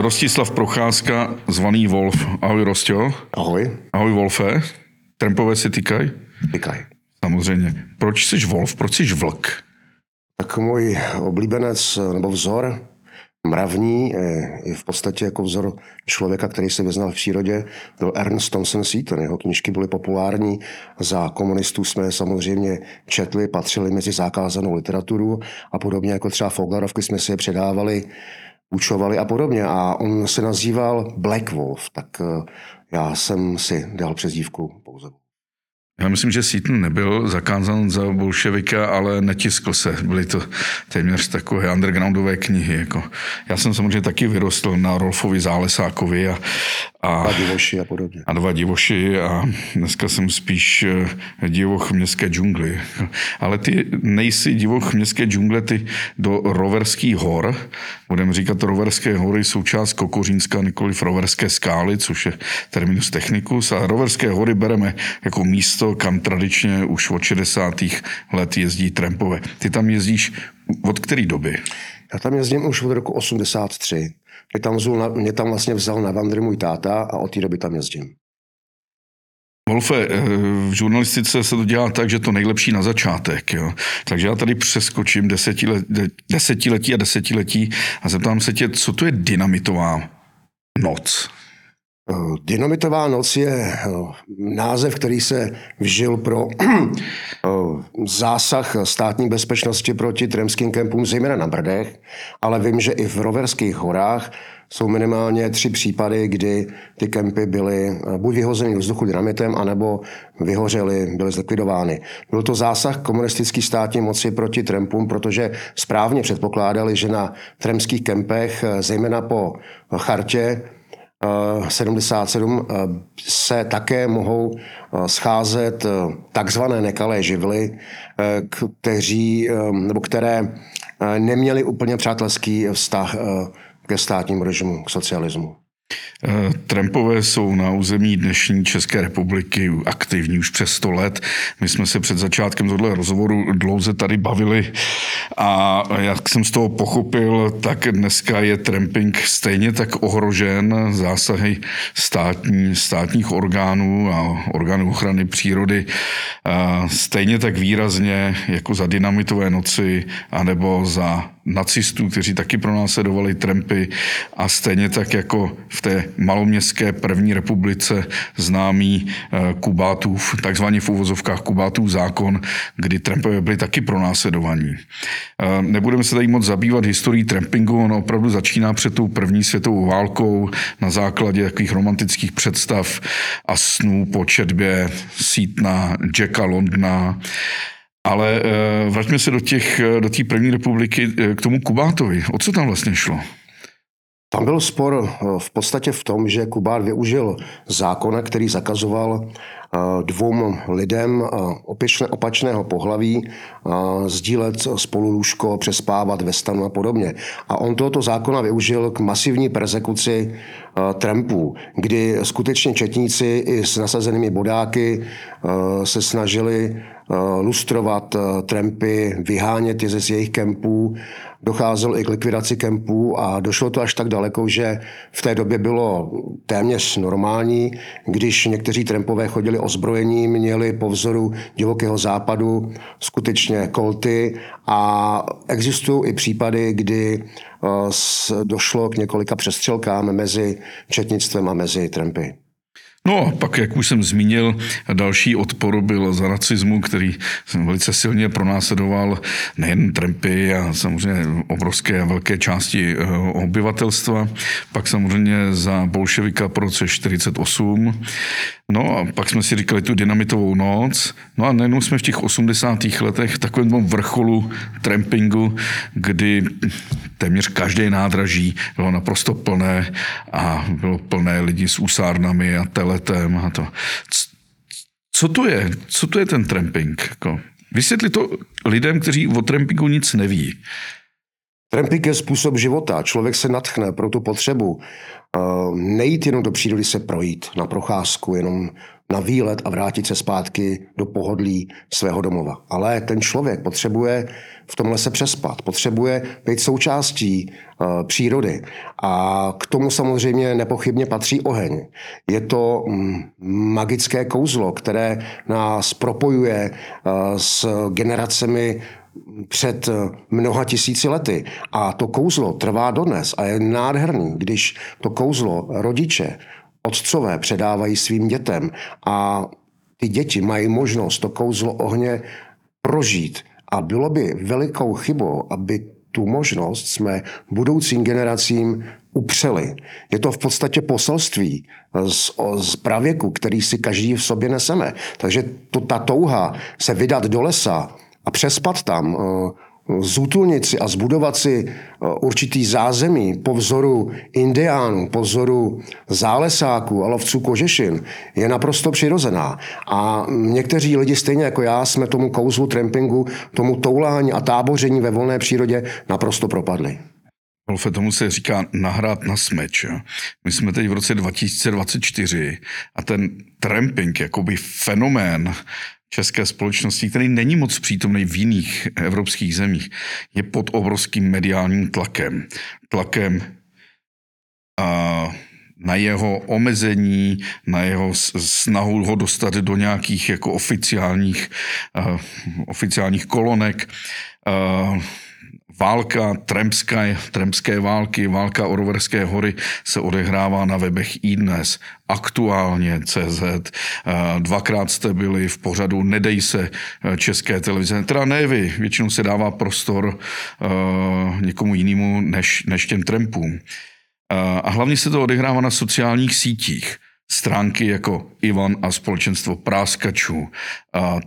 Rostislav Procházka, zvaný Wolf. Ahoj Rostio. Ahoj. Ahoj Wolfe. Trampové si tykaj? Tykaj. Samozřejmě. Proč jsi Wolf? Proč jsi vlk? Tak můj oblíbenec nebo vzor mravní je v podstatě jako vzor člověka, který se vyznal v přírodě, byl Ernst Thompson Seton. Jeho knížky byly populární. Za komunistů jsme samozřejmě četli, patřili mezi zakázanou literaturu a podobně jako třeba Foglarovky jsme si je předávali učovali a podobně. A on se nazýval Black Wolf, tak eh, já jsem si dal přezdívku. Já myslím, že Seaton nebyl zakázán za bolševika, ale netiskl se. Byly to téměř takové undergroundové knihy. Jako. Já jsem samozřejmě taky vyrostl na Rolfovi Zálesákovi a, a, a divoši a podobně. A dva divoši a dneska jsem spíš eh, divoch městské džungly. Ale ty nejsi divoch městské džungle, ty do Roverských hor, budeme říkat Roverské hory, součást Kokořínska, nikoli Roverské skály, což je terminus technicus. A Roverské hory bereme jako místo, kam tradičně už od 60. let jezdí trampové. Ty tam jezdíš od které doby? Já tam jezdím už od roku 83. Mě tam, vzal, mě tam vlastně vzal na vandry můj táta a od té doby tam jezdím. Wolfe, eh, v žurnalistice se to dělá tak, že to nejlepší na začátek. Jo. Takže já tady přeskočím desetiletí a desetiletí a zeptám se tě, co to je dynamitová noc? Eh, Dynamitová noc je eh, název, který se vžil pro eh, zásah státní bezpečnosti proti tremským kempům, zejména na Brdech, ale vím, že i v Roverských horách jsou minimálně tři případy, kdy ty kempy byly buď vyhozeny do vzduchu dynamitem, anebo vyhořely, byly zlikvidovány. Byl to zásah komunistické státní moci proti Trempům, protože správně předpokládali, že na tremských kempech, zejména po chartě, 77 eh, se také mohou eh, scházet eh, takzvané nekalé živly, kteří, nebo které neměli úplně přátelský vztah ke státnímu režimu, k socialismu. Eh, Trumpové jsou na území dnešní České republiky aktivní už přes 100 let. My jsme se před začátkem tohle rozhovoru dlouze tady bavili a jak jsem z toho pochopil, tak dneska je tramping stejně tak ohrožen zásahy státní, státních orgánů a orgánů ochrany přírody stejně tak výrazně jako za dynamitové noci anebo za nacistů, kteří taky pronásledovali trampy a stejně tak jako v té maloměstské první republice známý eh, Kubátův, takzvaně v uvozovkách Kubátův zákon, kdy trampové byli taky pronásledovaní. Eh, nebudeme se tady moc zabývat historií trampingu, ono opravdu začíná před tou první světovou válkou na základě takových romantických představ a snů po četbě Sítna, Jacka Londna, ale uh, vraťme se do těch, do té první republiky, k tomu Kubátovi. O co tam vlastně šlo? Tam byl spor eh, v podstatě v tom, že Kubát využil zákona, který zakazoval eh, dvou lidem eh, opačného pohlaví sdílet spolu lůžko, přespávat ve stanu a podobně. A on tohoto zákona využil k masivní persekuci trampů, kdy skutečně četníci i s nasazenými bodáky se snažili lustrovat trampy, vyhánět je ze jejich kempů docházelo i k likvidaci kempů a došlo to až tak daleko, že v té době bylo téměř normální, když někteří trampové chodili ozbrojení, měli po vzoru divokého západu skutečně kolty a existují i případy, kdy eh, došlo k několika přestřelkám mezi četnictvem a mezi trampy. No a pak, jak už jsem zmínil, další odpor byl za nacismu, který velice silně pronásledoval nejen trampy a samozřejmě obrovské a velké části eh, obyvatelstva, pak samozřejmě za bolševika po roce 48. No a pak jsme si říkali tu dynamitovou noc. No a najednou jsme v těch 80. letech v takovém vrcholu trampingu, kdy téměř každé nádraží bylo naprosto plné a bylo plné lidí s úsárnami a teletem a to. Co to je? Co to je ten tramping? Jako, vysvětli to lidem, kteří o trampingu nic neví. Tramping je způsob života. Člověk se natchne pro tu potřebu uh, nejít jenom do přírody se projít na procházku, jenom na výlet a vrátit se zpátky do pohodlí svého domova. Ale ten člověk potřebuje v tomhle se přespat, potřebuje být součástí uh, přírody. A k tomu samozřejmě nepochybně patří oheň. Je to mm, magické kouzlo, které nás propojuje uh, s generacemi před mnoha tisíci lety. A to kouzlo trvá dodnes a je nádherný, když to kouzlo rodiče otcové předávají svým dětem a ty děti mají možnost to kouzlo ohně prožít. A bylo by velikou chybou, aby tu možnost jsme budoucím generacím upřeli. Je to v podstatě poselství z, z pravěku, který si každý v sobě neseme. Takže to, ta touha se vydat do lesa a přespat tam, eh, zútulnit si a zbudovat si eh, určitý zázemí po vzoru indiánů, po vzoru zálesáků a lovců kožešin je naprosto přirozená. A někteří lidi, stejně jako já, jsme tomu kouzlu trampingu, tomu toulání a táboření ve volné přírodě naprosto propadli. Wolfe, tomu se říká nahrát na smeč. My jsme teď v roce 2024 a ten tramping, jakoby fenomén, české společnosti, který není moc přítomný v jiných evropských zemích, je pod obrovským mediálním tlakem. Tlakem a na jeho omezení, na jeho snahu ho dostat do nějakých jako oficiálních, uh, oficiálních kolonek. Uh, Válka Tremské, Tremské války, válka o Roverské hory se odehrává na webech iDnes, aktuálně CZ. Eh, dvakrát jste byli v pořadu Nedej se eh, české televize. Teda ne vy, většinou se dává prostor eh, někomu jinému než, než těm Trempům. A hlavně se to odehrává na sociálních sítích stránky jako Ivan a společenstvo práskačů,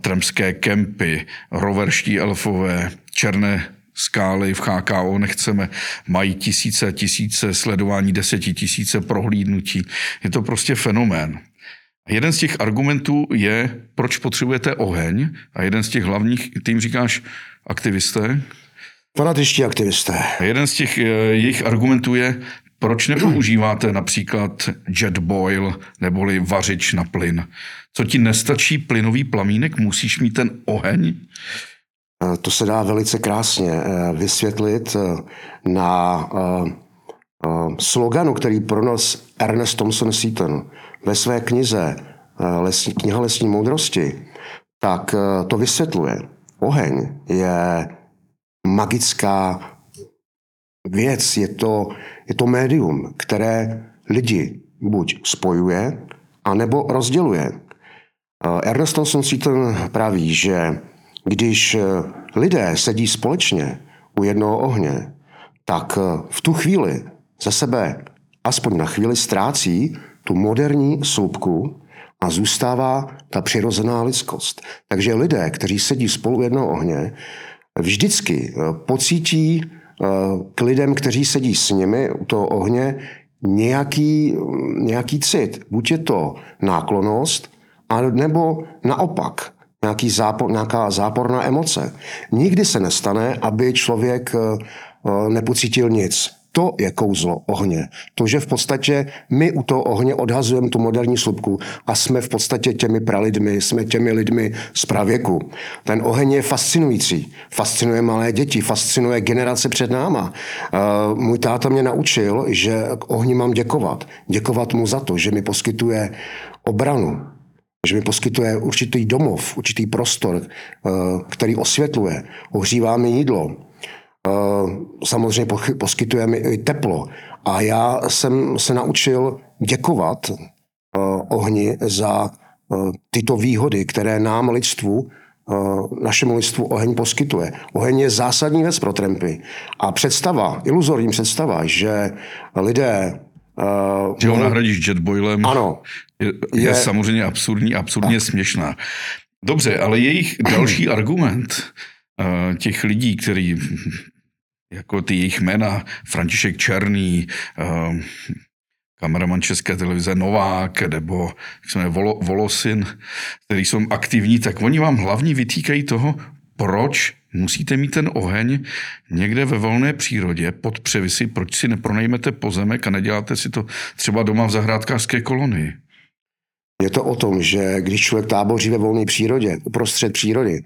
tremské kempy, roverští elfové, černé skály v HKO nechceme, mají tisíce, tisíce sledování, desetitisíce prohlídnutí. Je to prostě fenomén. Jeden z těch argumentů je, proč potřebujete oheň a jeden z těch hlavních, ty jim říkáš aktivisté? Fanatičtí aktivisté. A jeden z těch eh, jejich argumentů je, proč nepoužíváte například jet boil neboli vařič na plyn? Co ti nestačí plynový plamínek, musíš mít ten oheň? Eh, to se dá velice krásně eh, vysvětlit eh, na sloganu, který pronos Ernest Thompson Seaton ve své knize lesní, Kniha lesní moudrosti, tak to vysvětluje. Oheň je magická věc, je to, je to médium, které lidi buď spojuje, anebo rozděluje. Ernest Thompson Seaton praví, že když eh, lidé sedí společně u jednoho ohně, tak eh, v tu chvíli za sebe aspoň na chvíli ztrácí tu moderní sloupku a zůstává ta přirozená lidskost. Takže lidé, kteří sedí spolu u jednoho ohně, vždycky eh, pocítí k lidem, kteří sedí s nimi u toho ohně, nějaký, nějaký cit. Buď je to náklonost, nebo naopak nějaký zápor, nějaká záporná emoce. Nikdy se nestane, aby člověk eh, nepocítil nic. To je kouzlo ohně. To, že v podstatě my u toho ohně odhazujeme tu moderní slupku a jsme v podstatě těmi pralidmi, jsme těmi lidmi z pravěku. Ten oheň je fascinující. Fascinuje malé děti, fascinuje generace před náma. Uh, můj táta mě naučil, že k ohni mám děkovat. Děkovat mu za to, že mi poskytuje obranu, že mi poskytuje určitý domov, určitý prostor, eh, který osvětluje, ohřívá mi jídlo, eh, samozřejmě poskytuje mi i teplo. A já jsem se naučil děkovat eh, ohni za tyto výhody, které nám lidstvu našemu lidstvu oheň poskytuje. Oheň je zásadní věc pro trampy. A představa, iluzorní představa, že lidé Uh, že ho nahradíš jetboilem, ano, je, je, je samozřejmě absurdní, absurdně tak. směšná. Dobře, ale jejich další argument uh, těch lidí, který jako ty jejich jména, František Černý, uh, kameraman České televize Novák nebo jak se jmenuje, Volo, Volosin, který jsou aktivní, tak oni vám hlavně vytýkají toho, proč musíte mít ten oheň někde ve volné přírodě pod převisy, proč si nepronajmete pozemek a neděláte si to třeba doma v zahrádkářské kolonii? Je to o tom, že když člověk táboří ve volné přírodě, uprostřed přírody,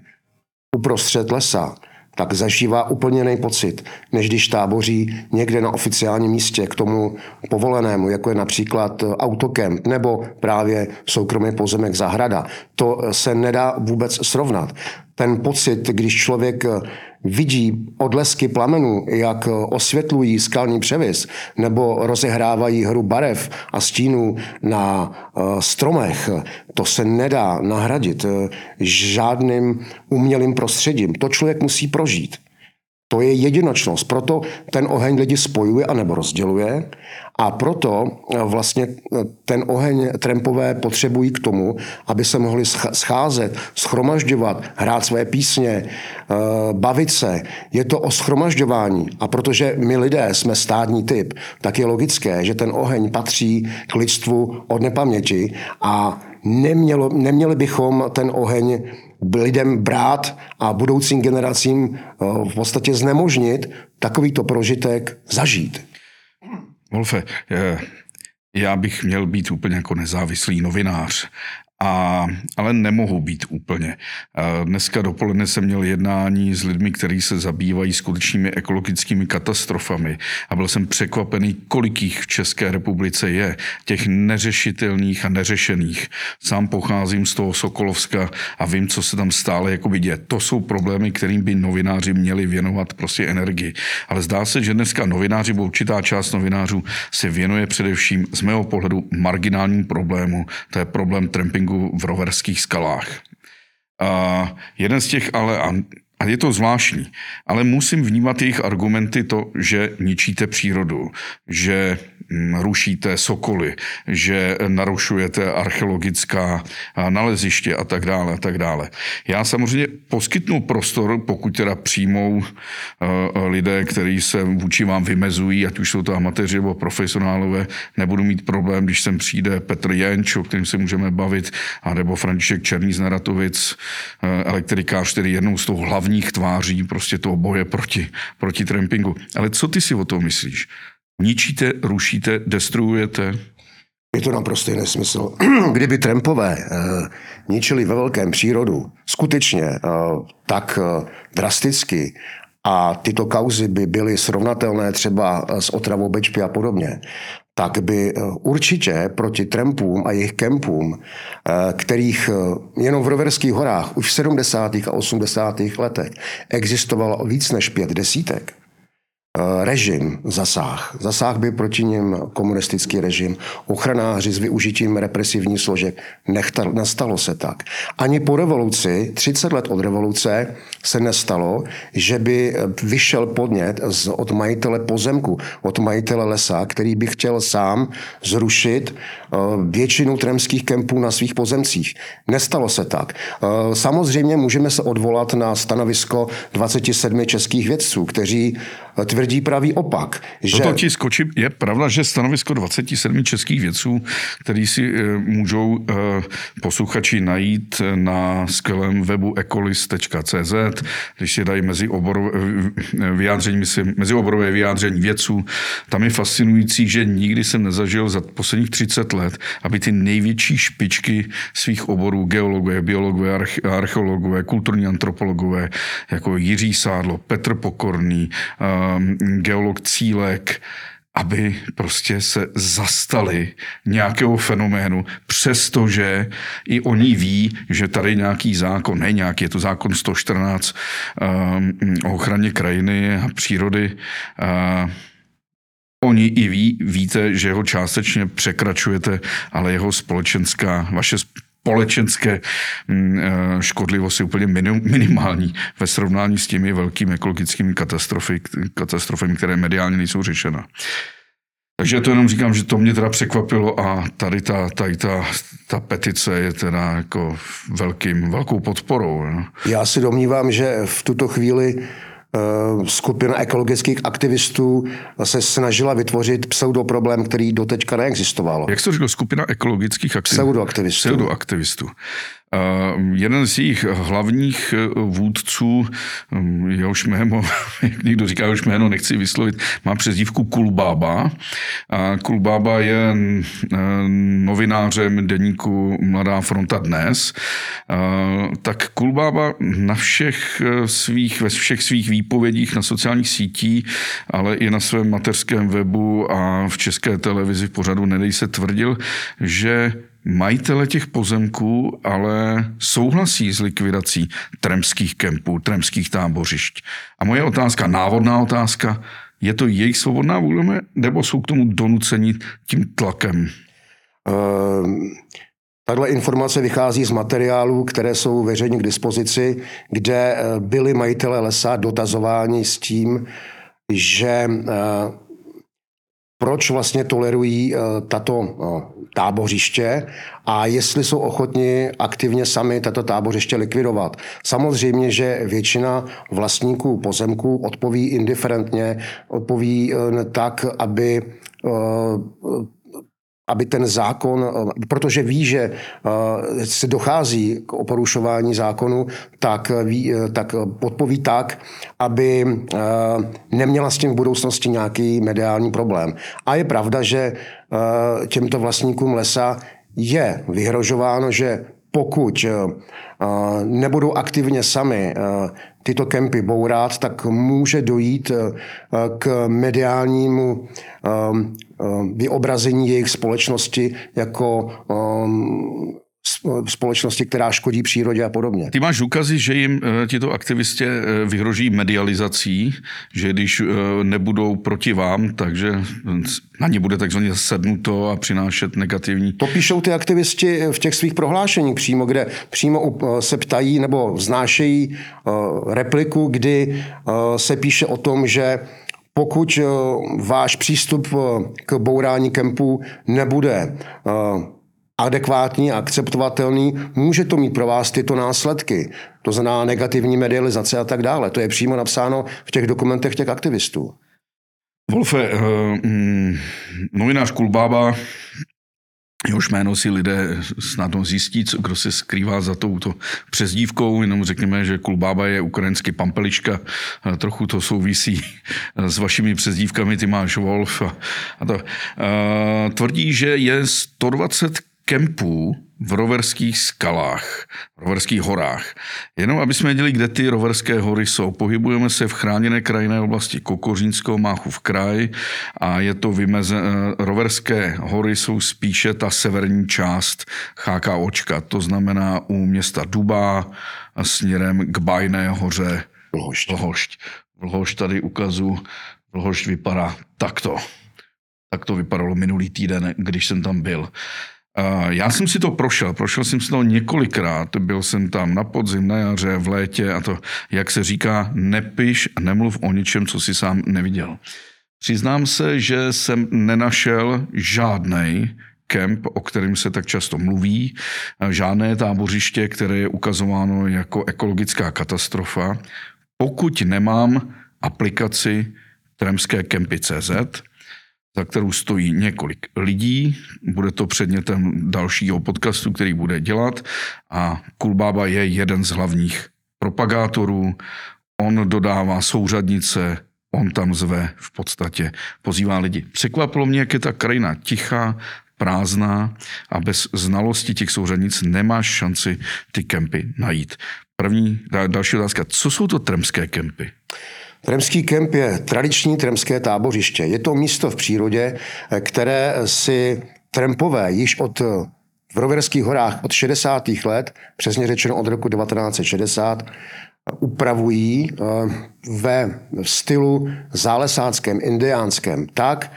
uprostřed lesa, tak zažívá úplně jiný pocit, než když táboří někde na oficiálním místě k tomu povolenému, jako je například autokem nebo právě soukromý pozemek zahrada. To se nedá vůbec srovnat. Ten pocit, když člověk vidí odlesky plamenů, jak osvětlují skalní převis nebo rozehrávají hru barev a stínů na eh, stromech, to se nedá nahradit eh, žádným umělým prostředím. To člověk musí prožít. To je jedinočnost. Proto ten oheň lidi spojuje anebo rozděluje a proto eh, vlastně eh, ten oheň trampové potřebují k tomu, aby se mohli scházet, schromažďovat, hrát své písně, eh, bavit se. Je to o schromažďování. A protože my lidé jsme stádní typ, tak je logické, že ten oheň patří k lidstvu od nepaměti a nemělo, neměli bychom ten oheň lidem brát a budoucím generacím v podstatě znemožnit takovýto prožitek zažít. Wolfe, eh, já bych měl být úplně jako nezávislý novinář a, ale nemohu být úplně. Dneska dopoledne jsem měl jednání s lidmi, kteří se zabývají skutečnými ekologickými katastrofami a byl jsem překvapený, kolik jich v České republice je, těch neřešitelných a neřešených. Sám pocházím z toho Sokolovska a vím, co se tam stále jako děje. To jsou problémy, kterým by novináři měli věnovat prostě energii. Ale zdá se, že dneska novináři, bo určitá část novinářů se věnuje především z mého pohledu marginálním problému. To je problém trampingu v roverských skalách. A jeden z těch ale, a je to zvláštní, ale musím vnímat jejich argumenty to, že ničíte přírodu, že mm, rušíte sokoly, že narušujete archeologická naleziště a tak dále a tak dále. Já samozřejmě poskytnu prostor, pokud teda přijmou lidé, kteří se vůči vám vymezují, ať už jsou to amatéři nebo profesionálové, nebudu mít problém, když sem přijde Petr Jenč, o kterým se můžeme bavit, anebo František Černý z Naratovic, elektrikář, který jednou z toho hlavní hlavních tváří prostě toho boje proti, proti trampingu. Ale co ty si o tom myslíš? Ničíte, rušíte, destruujete? Je to naprostý nesmysl. Kdyby trampové eh, ničili ve velkém přírodu skutečně eh, tak eh, drasticky a tyto kauzy by byly srovnatelné třeba s otravou Bečpy a podobně, tak by eh, určitě proti trampům a jejich kempům, eh, kterých eh, jenom v Roverských horách už v 70. a 80. letech existovalo víc než pět desítek, režim zasáh. Zasáh by proti ním komunistický režim, ochranáři s využitím represivních složek. Nechtal, nestalo se tak. Ani po revoluci, 30 let od revoluce, se nestalo, že by vyšel podnět z, od majitele pozemku, od majitele lesa, který by chtěl sám zrušit uh, většinu tremských kempů na svých pozemcích. Nestalo se tak. Samozřejmě můžeme se odvolat na stanovisko 27 českých vědců, kteří tvrdí pravý opak. Že... Toto ti skočí. Je pravda, že stanovisko 27 českých vědců, který si e, můžou e, posluchači najít na skvělém webu ecolis.cz, když si dají mezi, oborové, vyjádření, myslím, mezi oborové vyjádření vědců, tam je fascinující, že nikdy jsem nezažil za posledních 30 let, aby ty největší špičky svých oborů, geologové, biologové, archeologové, kulturní antropologové, jako Jiří Sádlo, Petr Pokorný, geolog Cílek, aby prostě se zastali nějakého fenoménu, přestože i oni ví, že tady nějaký zákon, ne nějaký, je to zákon 114 um, o ochraně krajiny a přírody, uh, Oni i ví, víte, že ho částečně překračujete, ale jeho společenská, vaše společenské mm, eh, škodlivost je úplně minimální ve srovnání s těmi velkými ekologickými katastrofy, katastrofami, které mediálně nejsou řešena. Takže to jenom říkám, že to mě teda překvapilo a tady ta, tady ta, ta petice je teda jako velkým, velkou podporou. No. Já si domnívám, že v tuto chvíli skupina ekologických aktivistů se snažila vytvořit pseudoproblém, který doteďka neexistoval. Jak jsi řekl, skupina ekologických aktivistů? Pseudoaktivistů. Pseudoaktivistů. Jeden z jejich hlavních eh, vůdců, hm, jehož jméno, jak někdo říká, jehož jméno nechci vyslovit, má přezdívku Kulbába. Kulbába je eh, novinářem deníku Mladá fronta dnes. Tak Kulbába na všech eh, svých, ve všech svých výpovědích na sociálních sítích, ale i na svém mateřském webu a v české televizi v pořadu Nedej se tvrdil, že majitele těch pozemků ale souhlasí s likvidací tremských kempů, tremských tábořišť. A moje otázka, návodná otázka, je to jejich svobodná vůle, nebo jsou k tomu donuceni tím tlakem? Uh, Tahle informace vychází z materiálů, které jsou veřejně k dispozici, kde eh, byli majitele lesa dotazováni s tím, že uh, proč vlastně tolerují uh, tato tábořiště a jestli jsou ochotni aktivně sami tato tábořiště likvidovat. Samozřejmě, že většina vlastníků pozemků odpoví indiferentně, odpoví eh, tak, aby eh, aby ten zákon, protože ví, že eh, se dochází k oporušování zákonu, tak, ví, tak podpoví tak, aby neměla s tím v budoucnosti nějaký mediální problém. A je pravda, že těmto vlastníkům lesa je vyhrožováno, že pokud nebudou aktivně sami tyto kempy bourat, tak může dojít k mediálnímu vyobrazení jejich společnosti jako společnosti, která škodí přírodě a podobně. Ty máš důkazy, že jim eh, tito aktivistě eh, vyhroží medializací, že když eh, nebudou proti vám, takže na ně bude takzvaně sednuto a přinášet negativní. To píšou ty aktivisti v těch svých prohlášeních přímo, kde přímo se ptají nebo vznášejí repliku, kdy se píše o tom, že pokud váš přístup k bourání kempů nebude adekvátní a akceptovatelný, může to mít pro vás tyto následky. To znamená negativní medializace a tak dále. To je přímo napsáno v těch dokumentech těch aktivistů. Wolfe, mm, novinář Kulbába, jehož jméno si lidé snad zjistí, co, kdo se skrývá za touto přezdívkou, jenom řekněme, že Kulbába je ukrajinský pampelička, trochu to souvisí s vašimi přezdívkami, ty máš Wolf a, to. Tvrdí, že je 120 kempů v roverských skalách, v roverských horách. Jenom aby jsme věděli, kde ty roverské hory jsou. Pohybujeme se v chráněné krajinné oblasti Kokořínského máchu v kraji a je to vymeze... Eh, roverské hory jsou spíše ta severní část očka. to znamená u města Dubá a směrem k Bajné hoře Vlhošť. Vlhošť. Vlhošť tady ukazu, Vlhošť vypadá takto. Tak to vypadalo minulý týden, když jsem tam byl. Já jsem si to prošel, prošel jsem si to několikrát, byl jsem tam na podzim, na jaře, v létě a to, jak se říká, nepiš a nemluv o ničem, co si sám neviděl. Přiznám se, že jsem nenašel žádný kemp, o kterém se tak často mluví, žádné tábořiště, které je ukazováno jako ekologická katastrofa, pokud nemám aplikaci Tremské kempy CZ, za kterou stojí několik lidí. Bude to předmětem dalšího podcastu, který bude dělat. A Kulbába je jeden z hlavních propagátorů. On dodává souřadnice, on tam zve v podstatě, pozývá lidi. Překvapilo mě, jak je ta krajina tichá, prázdná a bez znalosti těch souřadnic nemáš šanci ty kempy najít. První, další otázka. Co jsou to tremské kempy? Tremský kemp je tradiční tremské tábořiště. Je to místo v přírodě, které si trempové již od v Roverských horách od 60. let, přesně řečeno od roku 1960, upravují eh, ve stylu zálesáckém, indiánském, tak,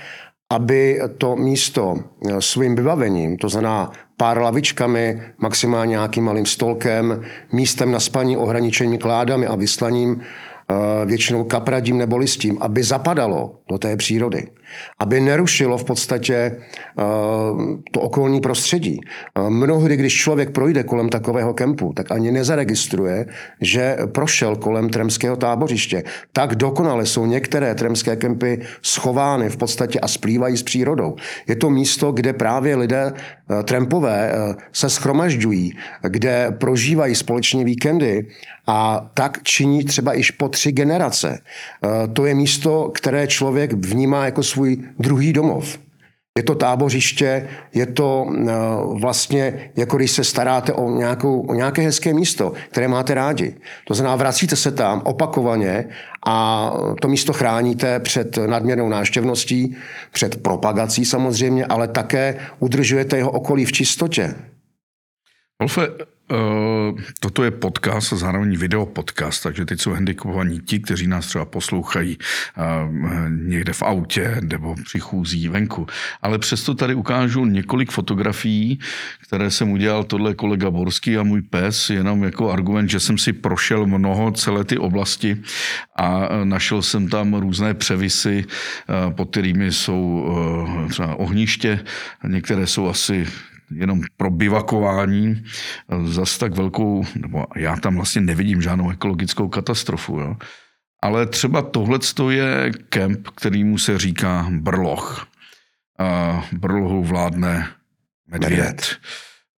aby to místo eh, svým vybavením, to znamená pár lavičkami, maximálně nějakým malým stolkem, místem na spaní ohraničení kládami a vyslaním, většinou kapradím nebo listím, aby zapadalo do té přírody. Aby nerušilo v podstatě to okolní prostředí. Mnohdy, když člověk projde kolem takového kempu, tak ani nezaregistruje, že prošel kolem tremského tábořiště. Tak dokonale jsou některé tremské kempy schovány v podstatě a splývají s přírodou. Je to místo, kde právě lidé trempové se schromažďují, kde prožívají společně víkendy a tak činí třeba iž po tři generace. To je místo, které člověk vnímá jako svůj druhý domov. Je to tábořiště, je to vlastně, jako když se staráte o, nějakou, o nějaké hezké místo, které máte rádi. To znamená, vracíte se tam opakovaně a to místo chráníte před nadměrnou náštěvností, před propagací samozřejmě, ale také udržujete jeho okolí v čistotě. Wolfe, toto je podcast a zároveň video podcast, takže teď jsou handicapovaní ti, kteří nás třeba poslouchají uh, někde v autě nebo při chůzí venku. Ale přesto tady ukážu několik fotografií, které jsem udělal tohle kolega Borský a můj pes, jenom jako argument, že jsem si prošel mnoho celé ty oblasti a našel jsem tam různé převisy, pod kterými jsou třeba ohniště, některé jsou asi jenom pro bivakování zas tak velkou, nebo já tam vlastně nevidím žádnou ekologickou katastrofu. Jo. Ale třeba tohle je kemp, kterýmu se říká Brloch. A Brlohu vládne medvěd.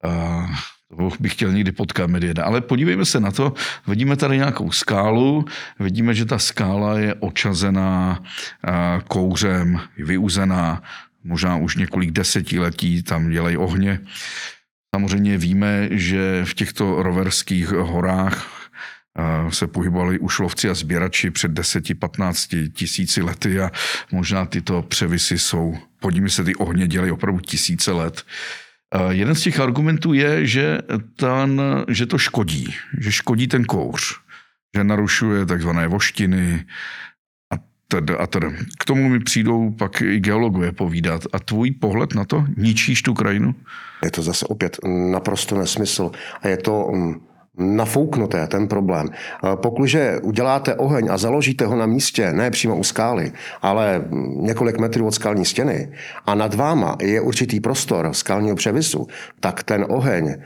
A to bych chtěl někdy potkat medvěda. Ale podívejme se na to. Vidíme tady nějakou skálu. Vidíme, že ta skála je očazená kouřem, vyuzená možná už několik desetiletí tam dělají ohně. Samozřejmě víme, že v těchto roverských horách eh, se pohybovali už lovci a sběrači před 10-15 tisíci lety a možná tyto převisy jsou, podívejme se, ty ohně dělají opravdu tisíce let. Eh, jeden z těch argumentů je, že, ten, že to škodí, že škodí ten kouř, že narušuje takzvané voštiny, teda a teda. K tomu mi přijdou pak i geologové povídat. A tvůj pohled na to? Ničíš tu krajinu? Je to zase opět naprosto nesmysl. A je to mm, nafouknuté, ten problém. Pokud uděláte oheň a založíte ho na místě, ne přímo u skály, ale několik metrů od skalní stěny a nad váma je určitý prostor skalního převisu, tak ten oheň eh,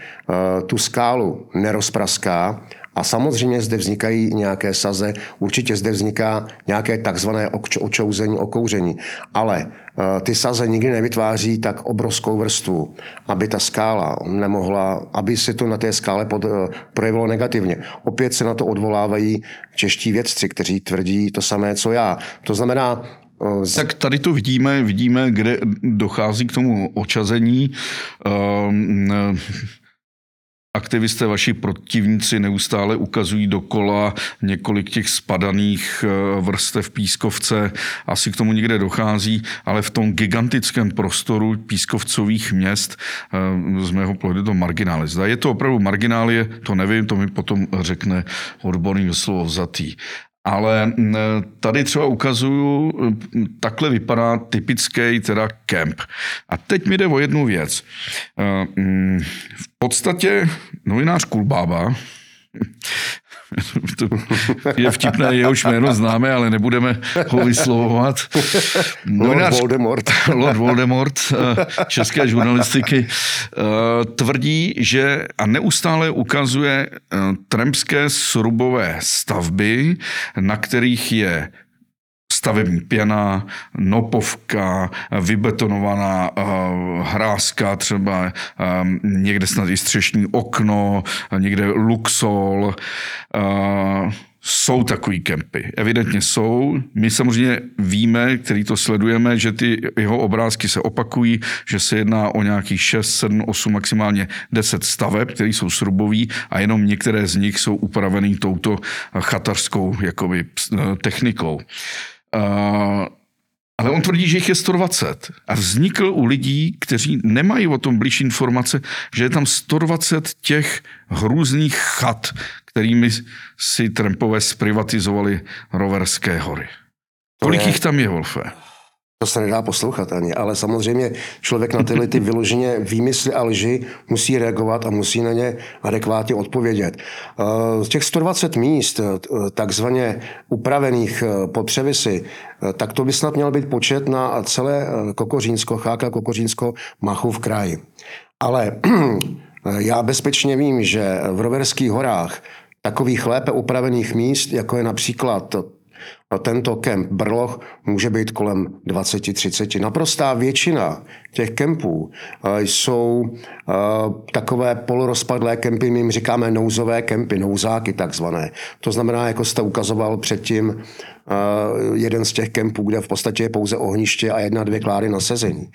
tu skálu nerozpraská a samozřejmě zde vznikají nějaké saze, určitě zde vzniká nějaké takzvané očouzení, okouření. Ale eh, ty saze nikdy nevytváří tak obrovskou vrstvu, aby ta skála nemohla, aby se to na té skále pod, eh, projevilo negativně. Opět se na to odvolávají čeští vědci, kteří tvrdí to samé, co já. To znamená, eh, tak tady to vidíme, vidíme, kde dochází k tomu očazení. Um, aktivisté, vaši protivníci neustále ukazují dokola několik těch spadaných eh, vrstev pískovce. Asi k tomu někde dochází, ale v tom gigantickém prostoru pískovcových měst eh, z mého pohledu to marginálie. Zda je to opravdu marginálie, to nevím, to mi potom řekne odborný slovo vzatý. Ale tady třeba ukazuju, takhle vypadá typický teda kemp. A teď mi jde o jednu věc. V podstatě novinář Kulbába to je vtipné, jehož jméno známe, ale nebudeme ho vyslovovat. Novinář, Lord Voldemort. Lord Voldemort eh, české žurnalistiky eh, tvrdí, že a neustále ukazuje eh, tremské srubové stavby, na kterých je stavební pěna, nopovka, vybetonovaná uh, hrázka, třeba um, někde snad i střešní okno, někde luxol. Uh, jsou takový kempy. Evidentně jsou. My samozřejmě víme, který to sledujeme, že ty jeho obrázky se opakují, že se jedná o nějakých 6, 7, 8, maximálně 10 staveb, které jsou srubový a jenom některé z nich jsou upravený touto chatařskou jakoby, technikou. Ale on tvrdí, že jich je 120. A vznikl u lidí, kteří nemají o tom blíž informace, že je tam 120 těch hrůzných chat, kterými si Trumpové zprivatizovali Roverské hory. Kolik jich tam je, Wolfe? To se nedá poslouchat ani, ale samozřejmě člověk na tyhle ty vyloženě výmysly a lži musí reagovat a musí na ně adekvátně odpovědět. Eh, z těch 120 míst, eh, takzvaně upravených eh, pod převisy, tak to by snad měl být počet na celé Kokořínsko, Cháka Kokořínsko, Machu v kraji. Ale já bezpečně vím, že v Roverských horách takových lépe upravených míst, jako je například a tento kemp Brloch může být kolem 20-30. Naprostá většina těch kempů eh, jsou eh, takové polorozpadlé kempy, my jim říkáme nouzové kempy, nouzáky takzvané. To znamená, jako jste ukazoval předtím, eh, jeden z těch kempů, kde v podstatě je pouze ohniště a jedna, dvě klády na sezení.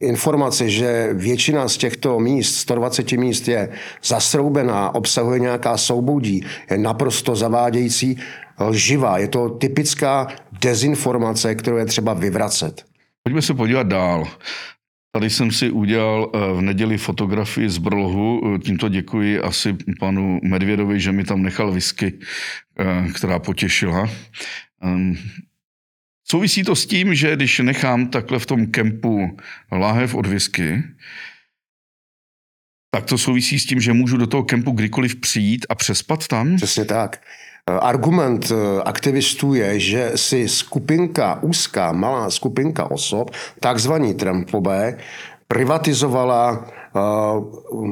Informace, že většina z těchto míst, 120 míst, je zasroubená, obsahuje nějaká souboudí, je naprosto zavádějící lživá. Je to typická dezinformace, kterou je třeba vyvracet. Pojďme se podívat dál. Tady jsem si udělal eh, v neděli fotografii z Brlohu. Tímto děkuji asi panu Medvědovi, že mi tam nechal whisky, eh, která potěšila. Ehm, souvisí to s tím, že když nechám takhle v tom kempu láhev od whisky, tak to souvisí s tím, že můžu do toho kempu kdykoliv přijít a přespat tam? Přesně tak. Argument eh, aktivistů je, že si skupinka, úzká, malá skupinka osob, takzvaní Trumpové, privatizovala eh,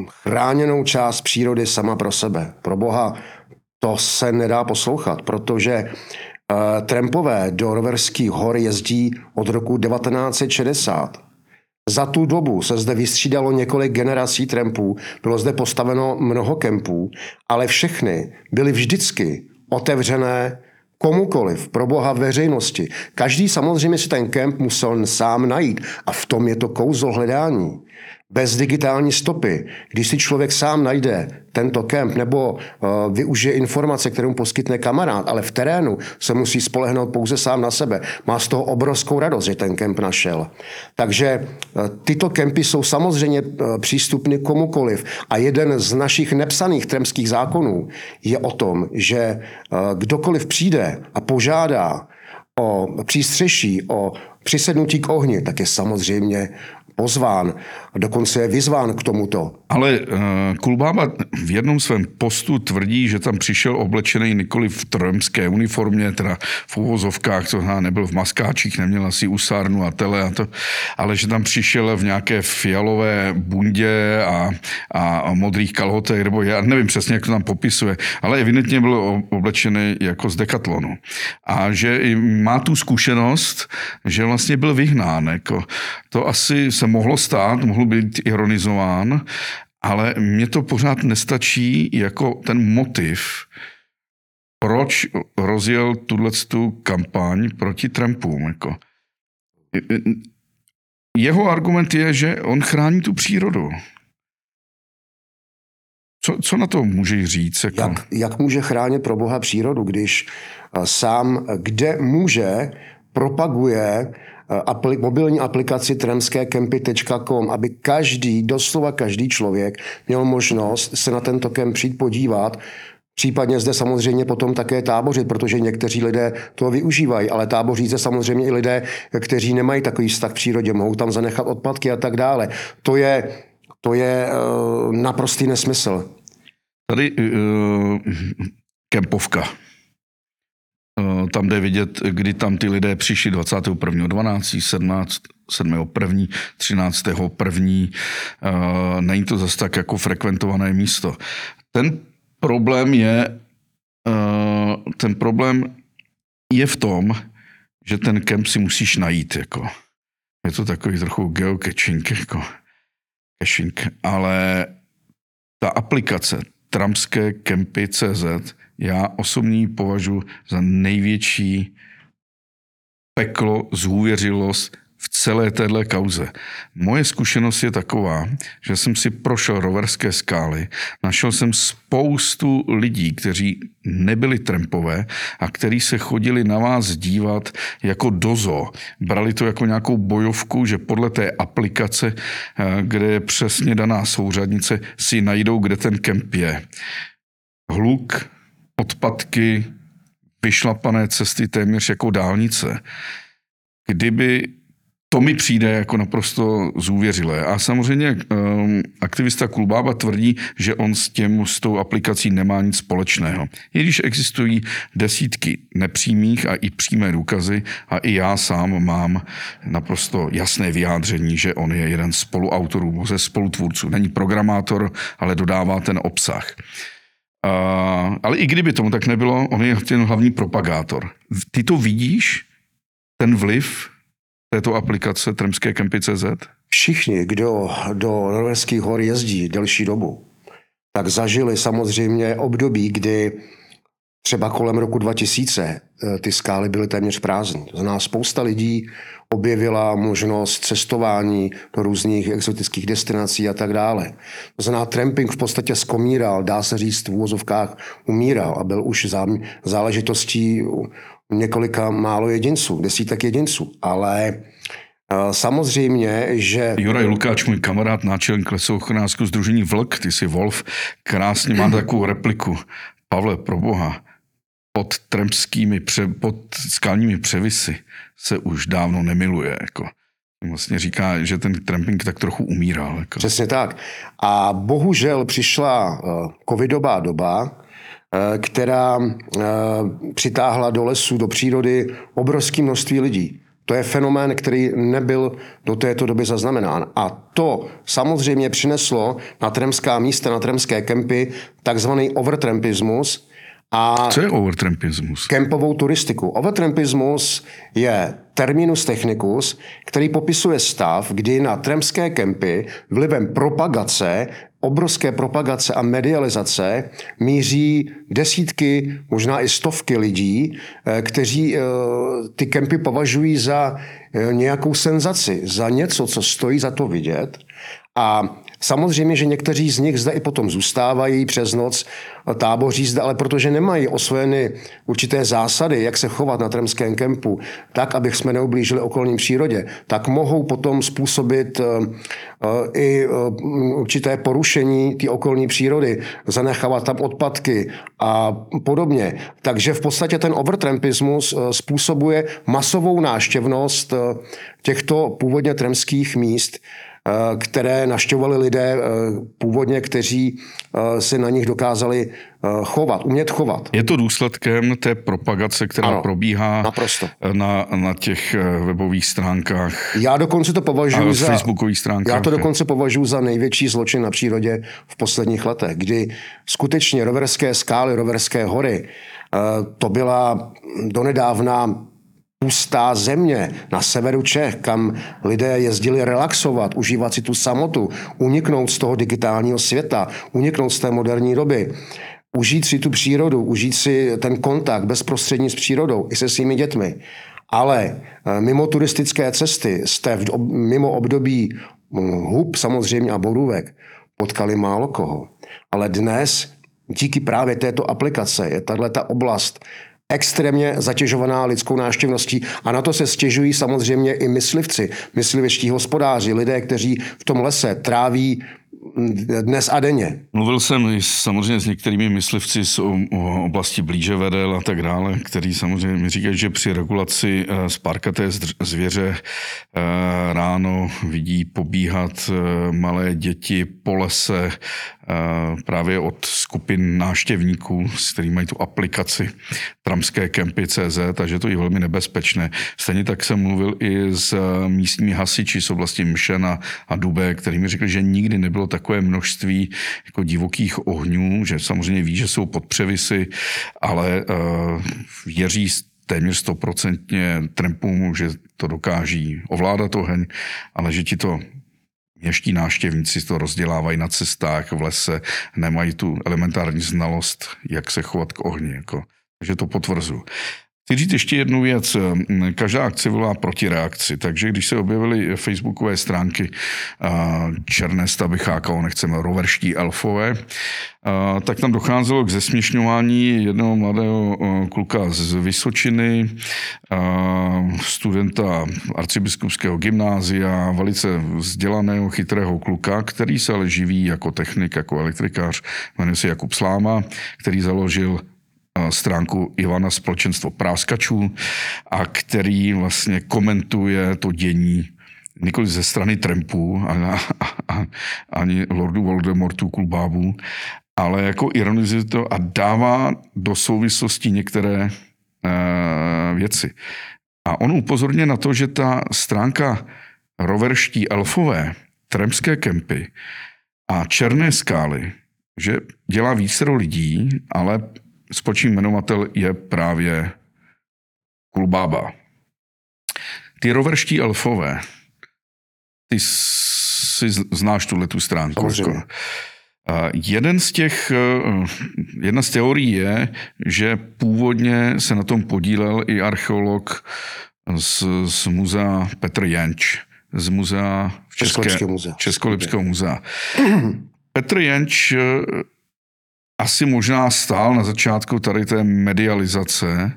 chráněnou část přírody sama pro sebe. Pro boha, to se nedá poslouchat, protože eh, Trumpové do Roverských hor jezdí od roku 1960. Za tu dobu se zde vystřídalo několik generací trampů, bylo zde postaveno mnoho kempů, ale všechny byly vždycky otevřené komukoliv, pro boha veřejnosti. Každý samozřejmě si ten kemp musel sám najít a v tom je to kouzlo hledání bez digitální stopy, když si člověk sám najde tento kemp nebo uh, využije informace, kterou poskytne kamarád, ale v terénu se musí spolehnout pouze sám na sebe. Má z toho obrovskou radost, že ten kemp našel. Takže uh, tyto kempy jsou samozřejmě uh, přístupny komukoliv. A jeden z našich nepsaných tremských zákonů je o tom, že kdokoliv přijde a požádá o přístřeší, o přisednutí k ohni, tak je samozřejmě pozván, dokonce je vyzván k tomuto. Ale uh, Kulbába v jednom svém postu tvrdí, že tam přišel oblečený nikoli v trojemské uniformě, teda v uvozovkách, to nebyl v maskáčích, neměl asi usárnu a tele, a to, ale že tam přišel v nějaké fialové bundě a, a, a modrých kalhotech, nebo já nevím přesně, jak to tam popisuje, ale evidentně byl oblečený jako z dekatlonu. A že má tu zkušenost, že vlastně byl vyhnán. Jako. To asi se mohlo stát, mohl být ironizován, ale mně to pořád nestačí jako ten motiv, proč rozjel tuhle tu kampaň proti Trumpům. Jako. Jeho argument je, že on chrání tu přírodu. Co, co na to může říct? Jako? Jak, jak může chránit pro Boha přírodu, když sám, kde může, propaguje Eh, apli- mobilní aplikaci tremskekempy.com, aby každý, doslova každý člověk měl možnost se na tento kemp přijít podívat, Případně zde samozřejmě potom také tábořit, protože někteří lidé to využívají, ale táboří zde samozřejmě i lidé, kteří nemají takový vztah k přírodě, mohou tam zanechat odpadky a tak dále. To je, to je uh, naprostý nesmysl. Tady uh, kempovka. Eh, tam jde vidět, kdy tam ty lidé přišli 21.12., 17. 7.1., 13.1. Není to zase tak jako frekventované místo. Ten problém je, eh, ten problém je v tom, že ten kemp si musíš najít. Jako. Je to takový trochu geocaching, jako caching, ale ta aplikace Trumpské kempy CZ já osobně považuji za největší peklo, zhůvěřilost v celé téhle kauze. Moje zkušenost je taková, že jsem si prošel roverské skály, našel jsem spoustu lidí, kteří nebyli trampové a kteří se chodili na vás dívat jako dozo. Brali to jako nějakou bojovku, že podle té aplikace, eh, kde je přesně daná souřadnice, si najdou, kde ten kemp je. Hluk, odpadky, vyšlapané cesty téměř jako dálnice. kdyby to mi přijde jako naprosto zůvěřilé. A samozřejmě um, aktivista Kulbába tvrdí, že on s, těm, s tou aplikací nemá nic společného. I když existují desítky nepřímých a i přímé důkazy a i já sám mám naprosto jasné vyjádření, že on je jeden z spoluautorů, ze spolutvůrců. Není programátor, ale dodává ten obsah. Uh, ale i kdyby tomu tak nebylo, on je ten hlavní propagátor. Ty to vidíš, ten vliv této aplikace Tremské kempy CZ? Všichni, kdo do Norveských hor jezdí delší dobu, tak zažili samozřejmě období, kdy třeba kolem roku 2000 eh, ty skály byly téměř prázdné. To znamená, spousta lidí objevila možnost cestování do různých exotických destinací a tak dále. To znamená, tramping v podstatě skomíral, dá se říct v úvozovkách umíral a byl už záležitostí několika málo jedinců, desítek jedinců, ale eh, Samozřejmě, že... Juraj Lukáč, můj kamarád, náčelník lesochránářského združení Vlk, ty jsi Wolf, krásně má takovou repliku. Pavle, pro boha, pod tremskými, pře, pod skalními převisy se už dávno nemiluje. Jako. Vlastně říká, že ten tramping tak trochu umíral. Jako. Přesně tak. A bohužel přišla uh, covidová doba, Eh, která eh, přitáhla do lesů, do přírody obrovské množství lidí. To je fenomén, který nebyl do této doby zaznamenán. A to samozřejmě přineslo na tremská místa, na tremské kempy, takzvaný overtrampismus, a Co je overtrampismus? Kempovou turistiku. Overtrampismus je terminus technicus, který popisuje stav, kdy na tremské kempy vlivem propagace, obrovské propagace a medializace míří desítky, možná i stovky lidí, eh, kteří eh, ty kempy považují za eh, nějakou senzaci, za něco, co stojí za to vidět. A Samozřejmě, že někteří z nich zde i potom zůstávají přes noc, táboří zde, ale protože nemají osvojeny určité zásady, jak se chovat na tremském kempu, tak, abych jsme neublížili okolním přírodě, tak mohou potom způsobit eh, eh, i eh, určité porušení té okolní přírody, zanechávat tam odpadky a podobně. Takže v podstatě ten overtrampismus způsobuje masovou náštěvnost těchto původně tremských míst, které naštěvovali lidé eh, původně, kteří eh, se na nich dokázali chovat, umět chovat. Je to důsledkem té propagace, která ano, probíhá naprosto. Na, na těch webových stránkách. Já dokonce to považuji za... Facebookových stránkách. Já to dokonce považuji za největší zločin na přírodě v posledních letech, kdy skutečně roverské skály, roverské hory, to byla donedávna pustá země na severu Čech, kam lidé jezdili relaxovat, užívat si tu samotu, uniknout z toho digitálního světa, uniknout z té moderní doby, užít si tu přírodu, užít si ten kontakt bezprostřední s přírodou i se svými dětmi. Ale eh, mimo turistické cesty jste v, mimo období hm, hub samozřejmě a borůvek potkali málo koho. Ale dnes díky právě této aplikace je tato oblast extrémně zatěžovaná lidskou návštěvností a na to se stěžují samozřejmě i myslivci, myslivečtí hospodáři, lidé, kteří v tom lese tráví dnes a denně. Mluvil jsem samozřejmě s některými myslivci z oblasti blíže vedel a tak dále, kteří samozřejmě mi říkají, že při regulaci eh, zvěře eh, ráno vidí pobíhat eh, malé děti po lese právě od skupin náštěvníků, s kterými mají tu aplikaci Tramské kempy CZ, takže to je velmi nebezpečné. Stejně tak jsem mluvil i s místními hasiči z oblasti Mšena a Dubé, který mi řekli, že nikdy nebylo takové množství jako divokých ohňů, že samozřejmě ví, že jsou pod převisy, ale uh, věří téměř stoprocentně trampům, že to dokáží ovládat oheň, ale že ti to měští náštěvníci to rozdělávají na cestách v lese, nemají tu elementární znalost, jak se chovat k ohni. Jako. Takže to potvrzuji. Chci říct ještě jednu věc. Každá akce volá proti reakci, takže když se objevily facebookové stránky černé stavy chákalo, nechceme roverští elfové, tak tam docházelo k zesměšňování jednoho mladého kluka z Vysočiny, studenta arcibiskupského gymnázia, velice vzdělaného, chytrého kluka, který se ale živí jako technik, jako elektrikář, jmenuje se Jakub Sláma, který založil stránku Ivana Společenstvo práskačů a který vlastně komentuje to dění nikoli ze strany Trumpů a, a, a, ani Lordu Voldemortu Kulbábů, ale jako ironizuje to a dává do souvislosti některé e, věci. A on upozorně na to, že ta stránka roverští elfové, tremské kempy a černé skály, že dělá více lidí, ale spočím jmenovatel je právě Kulbába. Ty roverští elfové, ty si znáš tuhle tu stránku. Jeden z těch, eh, jedna z teorií je, že původně se na tom podílel i archeolog z, z muzea Petr Janč, z muzea v České, muzea. Českolipského muzea. Petr Janč eh, asi možná stál na začátku tady té medializace,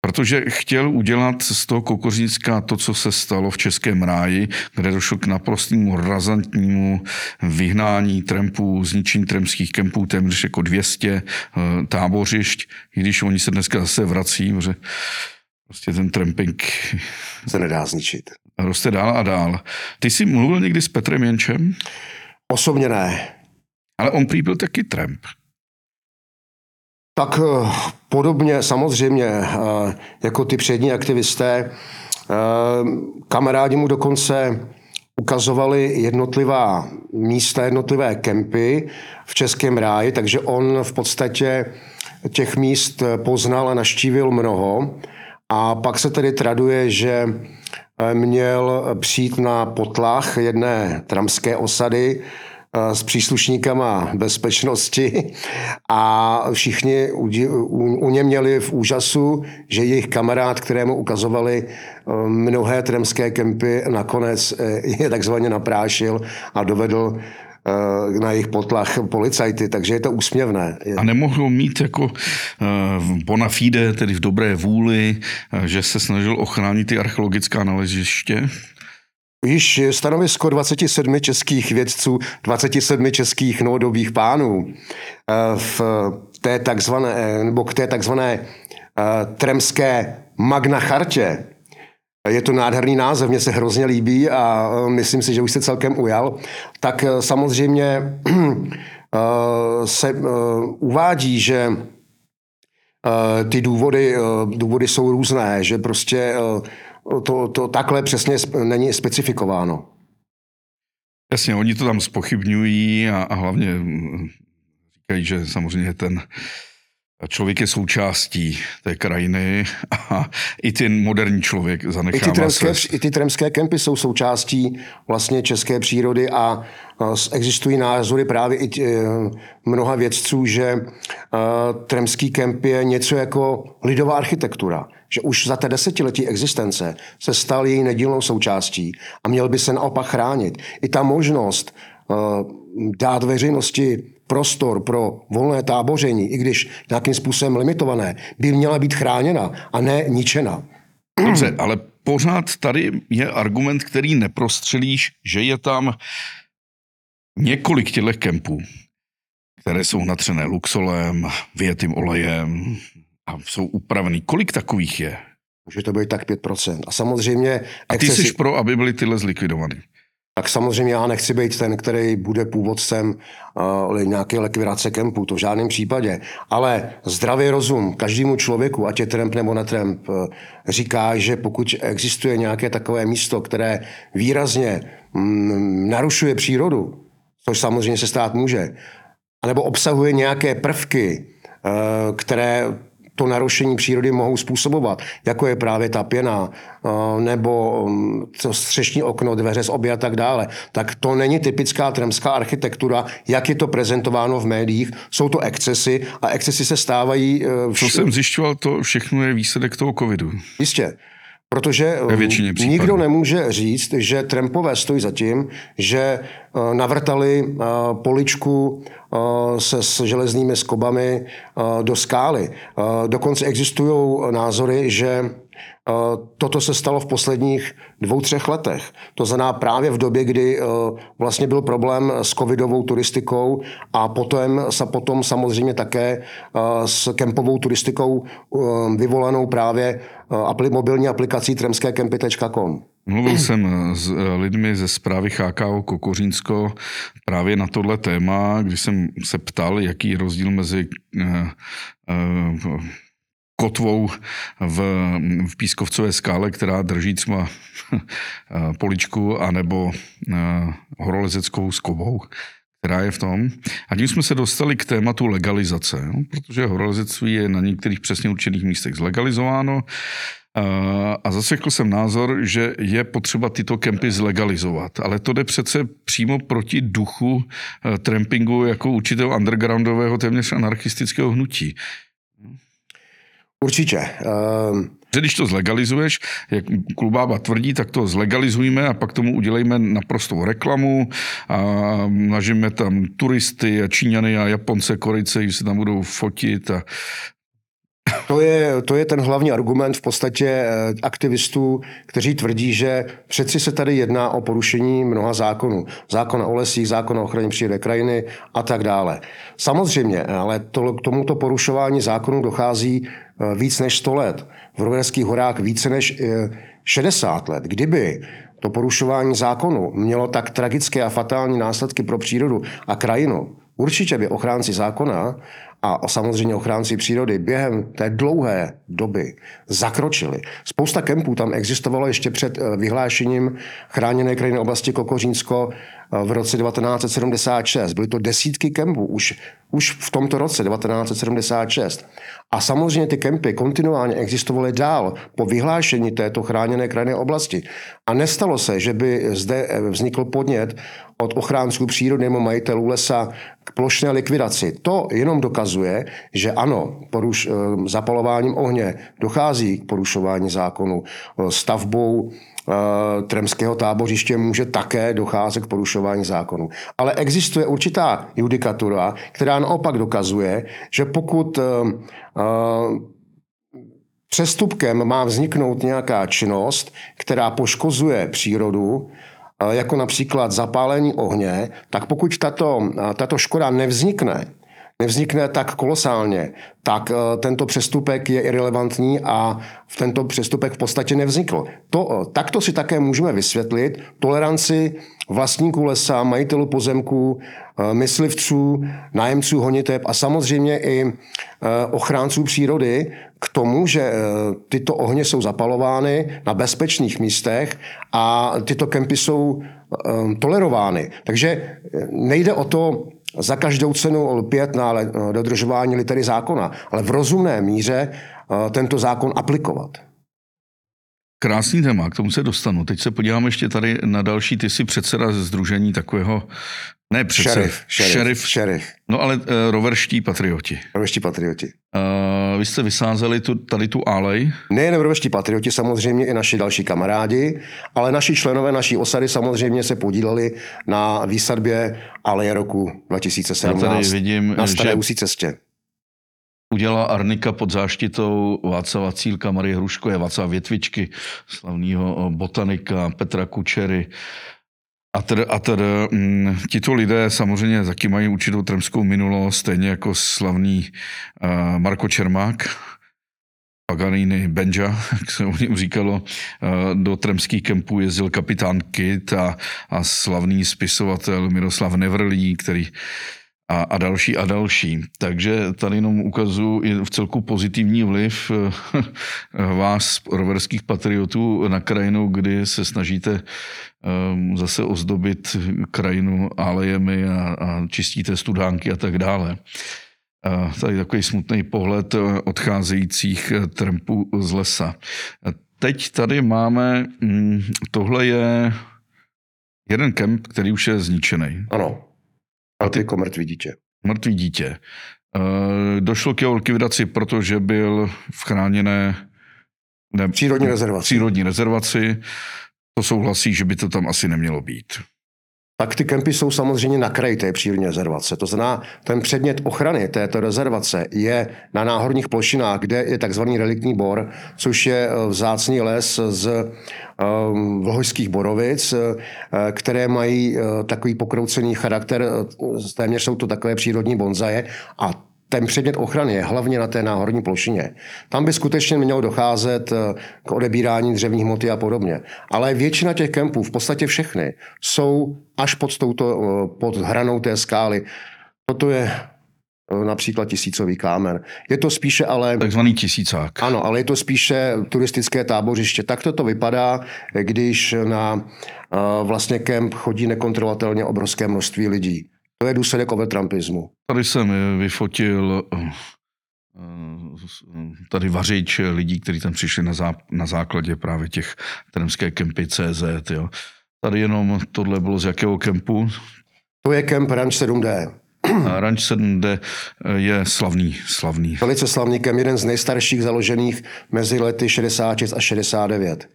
protože chtěl udělat z toho Kokořínska to, co se stalo v Českém ráji, kde došlo k naprostému razantnímu vyhnání trampů, zničení tremských kempů, téměř jako 200 eh, tábořišť, i když oni se dneska zase vrací, protože prostě ten tramping se nedá zničit. Roste dál a dál. Ty jsi mluvil někdy s Petrem Jenčem? Osobně ne. Ale on prý byl taky tramp. Tak eh, podobně samozřejmě eh, jako ty přední aktivisté, eh, kamarádi mu dokonce ukazovali jednotlivá místa, jednotlivé kempy v Českém ráji, takže on v podstatě těch míst poznal a naštívil mnoho. A pak se tedy traduje, že měl přijít na potlach jedné tramské osady, s příslušníkama bezpečnosti a všichni u ně měli v úžasu, že jejich kamarád, kterému ukazovali eh, mnohé tremské kempy, nakonec eh, je takzvaně naprášil a dovedl eh, na jejich potlach policajty, takže je to úsměvné. A nemohou mít jako bona fide, tedy v dobré vůli, že se snažil ochránit ty archeologická naleziště? Již stanovisko 27 českých vědců, 27 českých novodobých pánů eh, v té takzvané, nebo k té takzvané eh, tremské Magna Chartě, je to nádherný název, mně se hrozně líbí a eh, myslím si, že už se celkem ujal. Tak samozřejmě se uvádí, že ty důvody, důvody jsou různé, že prostě to, to takhle přesně není specifikováno. Jasně, oni to tam spochybňují a, a hlavně mm, říkají, že samozřejmě ten člověk je součástí té krajiny a i ten moderní člověk zanechává I ty, tremské, se... I ty tremské kempy jsou součástí vlastně české přírody a existují názory právě i e, mnoha vědců, že tremský kemp je něco jako lidová architektura že už za té desetiletí existence se stal její nedílnou součástí a měl by se naopak chránit. I ta možnost uh, dát veřejnosti prostor pro volné táboření, i když nějakým způsobem limitované, by měla být chráněna a ne ničena. Dobře, ale pořád tady je argument, který neprostřelíš, že je tam několik těchto kempů, které jsou natřené luxolem, větým olejem, a jsou upravený. Kolik takových je? Může to být tak 5%. A samozřejmě... A ty excesi... jsi pro, aby byly tyhle zlikvidovaný? Tak samozřejmě já nechci být ten, který bude původcem uh, nějaké likvidace kempu, to v žádném případě. Ale zdravý rozum každému člověku, ať je Trump nebo netrump, uh, říká, že pokud existuje nějaké takové místo, které výrazně mm, narušuje přírodu, což samozřejmě se stát může, anebo obsahuje nějaké prvky, uh, které to narušení přírody mohou způsobovat, jako je právě ta pěna, eh, nebo mm, to střešní okno, dveře z obě a tak dále, tak to není typická tremská architektura, jak je to prezentováno v médiích. Jsou to excesy a excesy se stávají... Eh, vš- Co jsem zjišťoval, to všechno je výsledek toho covidu. Jistě. Protože eh, nikdo nemůže říct, že Trumpové stojí za tím, že navrtali poličku se s železnými skobami do skály. Dokonce existují názory, že Toto se stalo v posledních dvou, třech letech. To znamená právě v době, kdy vlastně byl problém s covidovou turistikou a potom, potom samozřejmě také s kempovou turistikou vyvolanou právě mobilní aplikací tremskekempy.com. Mluvil jsem s lidmi ze zprávy HKO Kokořínsko právě na tohle téma, kdy jsem se ptal, jaký je rozdíl mezi kotvou v, v pískovcové skále, která drží třeba poličku, anebo horolezeckou skobou, která je v tom. A tím jsme se dostali k tématu legalizace, no, protože horolezectví je na některých přesně určených místech zlegalizováno. A zasekl jsem názor, že je potřeba tyto kempy zlegalizovat. Ale to jde přece přímo proti duchu trampingu jako určitého undergroundového, téměř anarchistického hnutí. Určitě. Um... Když to zlegalizuješ, jak klubába tvrdí, tak to zlegalizujeme a pak tomu udělejme naprostou reklamu a nažíme tam turisty a Číňany a Japonce, Korice, že se tam budou fotit a to je, to je ten hlavní argument v podstatě eh, aktivistů, kteří tvrdí, že přeci se tady jedná o porušení mnoha zákonů. Zákona o lesích, zákona o ochraně přírody krajiny a tak dále. Samozřejmě, ale to, k tomuto porušování zákonů dochází eh, víc než 100 let. V Roverských horách více než 60 eh, let. Kdyby to porušování zákonu mělo tak tragické a fatální následky pro přírodu a krajinu, určitě by ochránci zákona a samozřejmě ochránci přírody během té dlouhé doby zakročili. Spousta kempů tam existovalo ještě před eh, vyhlášením chráněné krajiny oblasti Kokořínsko v roce 1976. Byly to desítky kempů už, už v tomto roce 1976. A samozřejmě ty kempy kontinuálně existovaly dál po vyhlášení této chráněné krajinné oblasti. A nestalo se, že by zde vznikl podnět od ochránců přírody nebo majitelů lesa k plošné likvidaci. To jenom dokazuje, že ano, poruš, eh, zapalováním ohně dochází k porušování zákonu, eh, stavbou Eh, tremského tábořiště může také docházet k porušování zákonu. Ale existuje určitá judikatura, která naopak dokazuje, že pokud přestupkem má vzniknout nějaká činnost, která poškozuje přírodu, jako například zapálení ohně, tak pokud tato, tato škoda nevznikne, nevznikne tak kolosálně, tak eh, tento přestupek je irrelevantní a v tento přestupek v podstatě nevznikl. To, eh, takto si také můžeme vysvětlit toleranci vlastníků lesa, majitelů pozemků, eh, myslivců, nájemců honiteb a samozřejmě i ochránců přírody k tomu, že tyto ohně jsou zapalovány na bezpečných místech a tyto kempy jsou tolerovány. Takže nejde o to za každou cenu lpět na dodržování litery zákona, ale v rozumné míře eh, tento zákon aplikovat. Krásný téma, k tomu se dostanu. Teď se podíváme ještě tady na další. Ty jsi předseda ze združení takového, ne předseda, šerif, šerif, šerif. šerif. No ale uh, roverští patrioti. Roverští patrioti. Uh, vy jste vysázeli tu, tady tu alej? Nejen roverští patrioti, samozřejmě i naši další kamarádi, ale naši členové naší osady samozřejmě se podíleli na výsadbě aleje roku 2017 Já tady vidím, na staré že... cestě udělala Arnika pod záštitou Václava Cílka, Marie Hruškoje, Václava Větvičky, slavného botanika Petra Kučery. A tedy, a tedy m, tito lidé samozřejmě taky mají určitou tremskou minulost, stejně jako slavný uh, Marko Čermák, Paganini Benja, jak se o něm říkalo, do tremských kempů jezdil kapitán Kit a, a slavný spisovatel Miroslav Nevrlí, který a, a další a další. Takže tady jenom ukazuju v celku pozitivní vliv vás, roverských patriotů, na krajinu, kdy se snažíte um, zase ozdobit krajinu alejemi a, a čistíte studánky a tak dále. A tady takový smutný pohled odcházejících trampů z lesa. Teď tady máme, mm, tohle je jeden kemp, který už je zničený. Ano. A ty jako mrtvý dítě. Mrtvý dítě. E, došlo k jeho likvidaci, protože byl v chráněné ne, přírodní rezervaci. Přírodní rezervaci. To souhlasí, že by to tam asi nemělo být. Tak ty kempy jsou samozřejmě na kraji té přírodní rezervace. To znamená, ten předmět ochrany této rezervace je na náhorních plošinách, kde je takzvaný reliktní bor, což je eh, vzácný les z vlhojských borovic, které mají takový pokroucený charakter, téměř jsou to takové přírodní bonzaje a ten předmět ochrany je hlavně na té náhorní plošině. Tam by skutečně mělo docházet eh, k odebírání dřevních hmoty a podobně. Ale většina těch kempů, v podstatě všechny, jsou až pod, touto, eh, pod hranou té skály. Toto je eh, například tisícový kámen. Je to spíše ale... Takzvaný tisícák. Ano, ale je to spíše turistické tábořiště. Tak to vypadá, když na vlastně kemp chodí nekontrolovatelně obrovské množství lidí. To je důsledek overtrumpismu. Tady jsem vyfotil eh, tady vařič lidí, kteří tam přišli na, zá, na základě právě těch tremské kempy CZ. Jo. Tady jenom tohle bylo z jakého kempu? To je kemp Ranch 7D. A Ranch 7D je slavný, slavný. Velice slavný kemp, jeden z nejstarších založených mezi lety 66 a 69.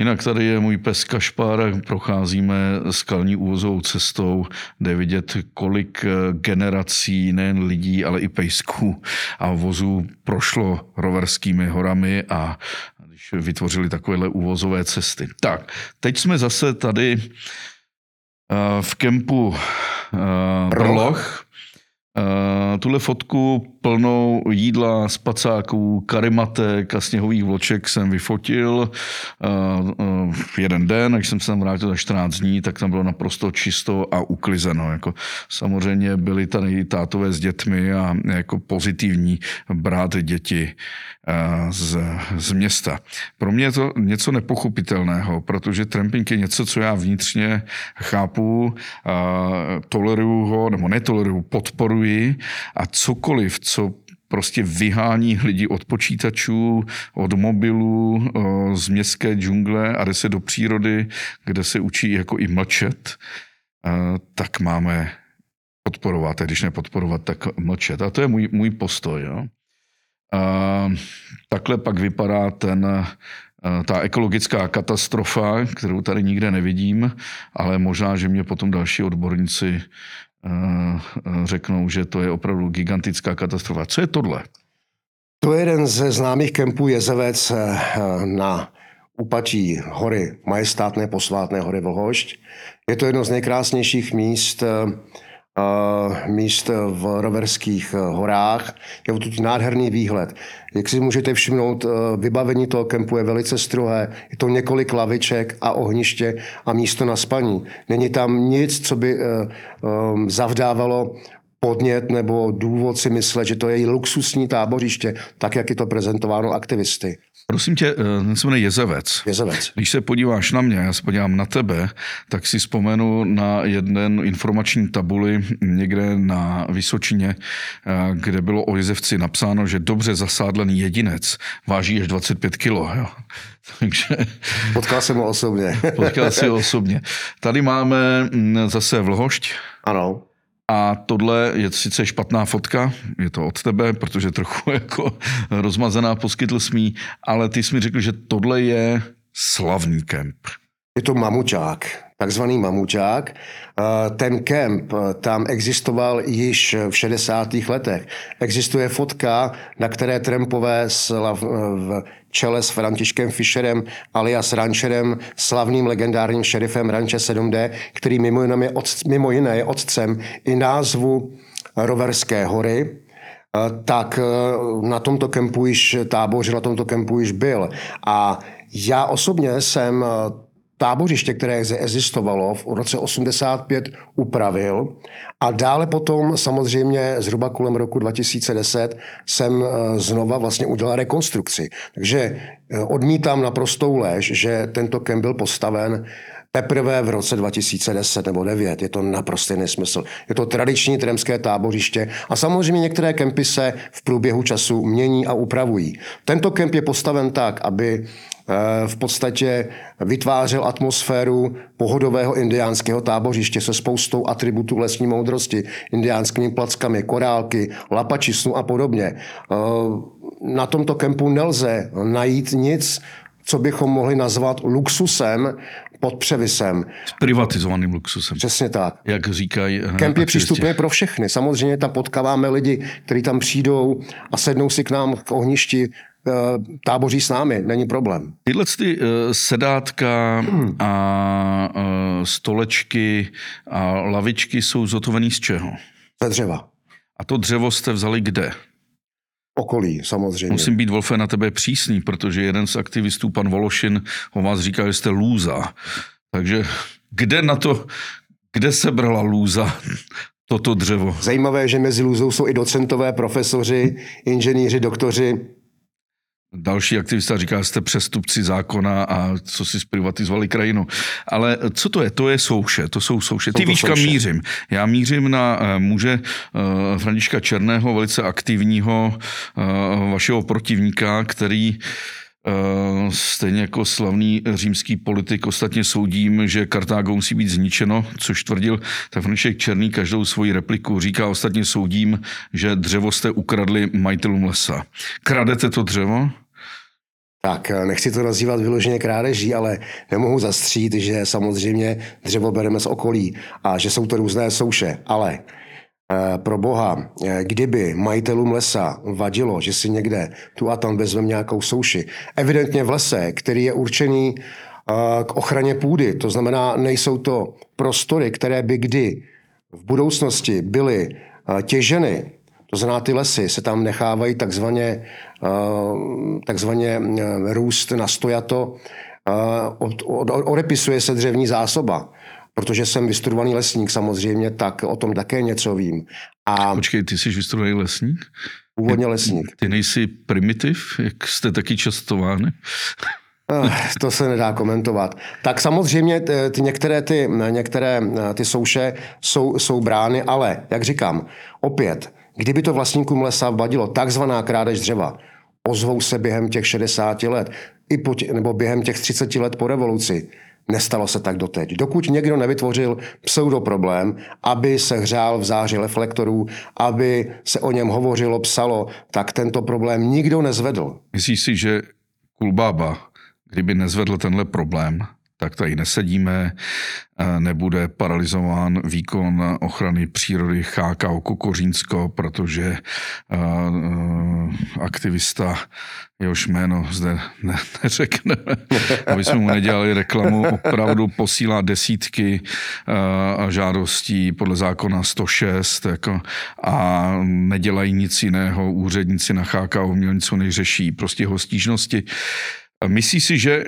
Jinak tady je můj pes Kašpar, procházíme skalní úvozovou cestou, kde vidět, kolik eh, generací nejen lidí, ale i pejsků a vozů prošlo roverskými horami a když vytvořili takovéhle úvozové cesty. Tak, teď jsme zase tady eh, v kempu eh, Brloch. Uh, tuhle fotku plnou jídla, spacáků, karimatek a sněhových vloček jsem vyfotil uh, uh, v jeden den, když jsem se tam vrátil za 14 dní, tak tam bylo naprosto čisto a uklizeno. Jako, samozřejmě byli tady tátové s dětmi a jako pozitivní brát děti z, z města. Pro mě je to něco nepochopitelného, protože tramping je něco, co já vnitřně chápu, toleruju ho, nebo netoleruju, podporuji a cokoliv, co prostě vyhání lidi od počítačů, od mobilů, z městské džungle a jde se do přírody, kde se učí jako i mlčet, tak máme podporovat, a když nepodporovat, tak mlčet. A to je můj, můj postoj. Jo. A takhle pak vypadá ten, ta ekologická katastrofa, kterou tady nikde nevidím, ale možná, že mě potom další odborníci řeknou, že to je opravdu gigantická katastrofa. Co je tohle? To je jeden ze známých kempů Jezevec e, na úpatí hory, majestátné posvátné hory Vlhošť. Je to jedno z nejkrásnějších míst e, míst v Roverských horách. Je to nádherný výhled. Jak si můžete všimnout, vybavení toho kempu je velice strohé. Je to několik laviček a ohniště a místo na spaní. Není tam nic, co by zavdávalo podnět nebo důvod si myslet, že to je luxusní tábořiště, tak jak je to prezentováno aktivisty. Prosím tě, eh, ten se jmenuje Jezevec. Jezevec. Když se podíváš na mě, já se podívám na tebe, tak si vzpomenu na jeden informační tabuli někde na Vysočině, eh, kde bylo o Jezevci napsáno, že dobře zasádlený jedinec váží až 25 kilo. Jo. Takže... Potkal jsem ho osobně. Potkal si ho osobně. Tady máme mm, zase vlhošť. Ano. A tohle je sice špatná fotka, je to od tebe, protože trochu jako rozmazená poskytl smí, ale ty jsi mi řekl, že tohle je slavný kemp. Je to mamučák, takzvaný mamučák. Eh, ten kemp eh, tam existoval již v 60. letech. Existuje fotka, na které Trampové v čele s Františkem Fischerem alias Rancherem, slavným legendárním šerifem Ranče 7D, který mimo jiné je, od, mimo jiné je otcem i názvu Roverské hory, eh, tak na tomto kempu již tábořil, na tomto kempu již byl. A já osobně jsem tábořiště, které existovalo v roce 85, upravil a dále potom samozřejmě zhruba kolem roku 2010 jsem eh, znova vlastně udělal rekonstrukci. Takže eh, odmítám naprostou lež, že tento kem byl postaven teprve v roce 2010 nebo 9. Je to naprostý nesmysl. Je to tradiční tremské tábořiště a samozřejmě některé kempy se v průběhu času mění a upravují. Tento kemp je postaven tak, aby v podstatě vytvářel atmosféru pohodového indiánského tábořiště se spoustou atributů lesní moudrosti, indiánskými plackami, korálky, lapačisnu a podobně. Eh, na tomto kempu nelze najít nic, co bychom mohli nazvat luxusem pod převisem. S privatizovaným luxusem. Přesně tak. Jak říkají. Kemp je přístupný pro všechny. Samozřejmě tam potkáváme lidi, kteří tam přijdou a sednou si k nám k ohništi, eh, táboří s námi, není problém. Tyhle ty uh, sedátka a uh, stolečky a lavičky jsou zhotovený z čeho? Ze dřeva. A to dřevo jste vzali kde? Okolí, samozřejmě. Musím být, Wolfe, na tebe přísný, protože jeden z aktivistů, pan Vološin, o vás říká, že jste lůza. Takže kde na to, kde se brala lůza toto dřevo? Zajímavé, že mezi lůzou jsou i docentové, profesoři, inženýři, doktoři. Další aktivista říká, že jste přestupci zákona a co si zprivatizovali krajinu. Ale co to je? To je souše. To jsou souše. Ty víš, kam mířím. Já mířím na eh, muže eh, Františka Černého, velice aktivního eh, vašeho protivníka, který stejně jako slavný římský politik ostatně soudím, že Kartágo musí být zničeno, což tvrdil tak František Černý každou svoji repliku. Říká ostatně soudím, že dřevo jste ukradli majitelům lesa. Kradete to dřevo? Tak eh, nechci to nazývat vyloženě krádeží, ale nemohu zastřít, že samozřejmě dřevo bereme z okolí a že jsou to různé souše. Ale eh, pro boha, eh, kdyby majitelům lesa vadilo, že si někde tu a tam vezmeme nějakou souši, evidentně v lese, který je určený eh, k ochraně půdy, to znamená, nejsou to prostory, které by kdy v budoucnosti byly eh, těženy, to znamená, ty lesy se tam nechávají takzvaně, eh, takzvaně eh, růst na stojato, eh, od- od- odepisuje se dřevní zásoba. Protože jsem vystudovaný lesník samozřejmě, tak o tom také něco vím. A Počkej, ty jsi vystudovaný lesník? původně lesník. Ty nejsi primitiv, jak jste taky častovány? Eh, To se nedá komentovat. Tak samozřejmě t- ty některé, ty, některé eh, ty souše jsou, jsou brány, ale jak říkám, opět, kdyby to vlastníkům lesa vadilo, takzvaná krádež dřeva, ozvou se během těch 60 let, i po tě, nebo během těch 30 let po revoluci. Nestalo se tak doteď. Dokud někdo nevytvořil pseudoproblém, aby se hřál v záři reflektorů, aby se o něm hovořilo, psalo, tak tento problém nikdo nezvedl. Myslíš si, že Kulbába, kdyby nezvedl tenhle problém, tak tady nesedíme, nebude paralizován výkon ochrany přírody Chákao Kokořínsko, protože aktivista, jehož jméno zde ne, neřekneme, aby jsme mu nedělali reklamu, opravdu posílá desítky žádostí podle zákona 106 jako, a nedělají nic jiného. Úředníci na Chákao měl něco neřeší, prostě jeho stížnosti. Myslí si, že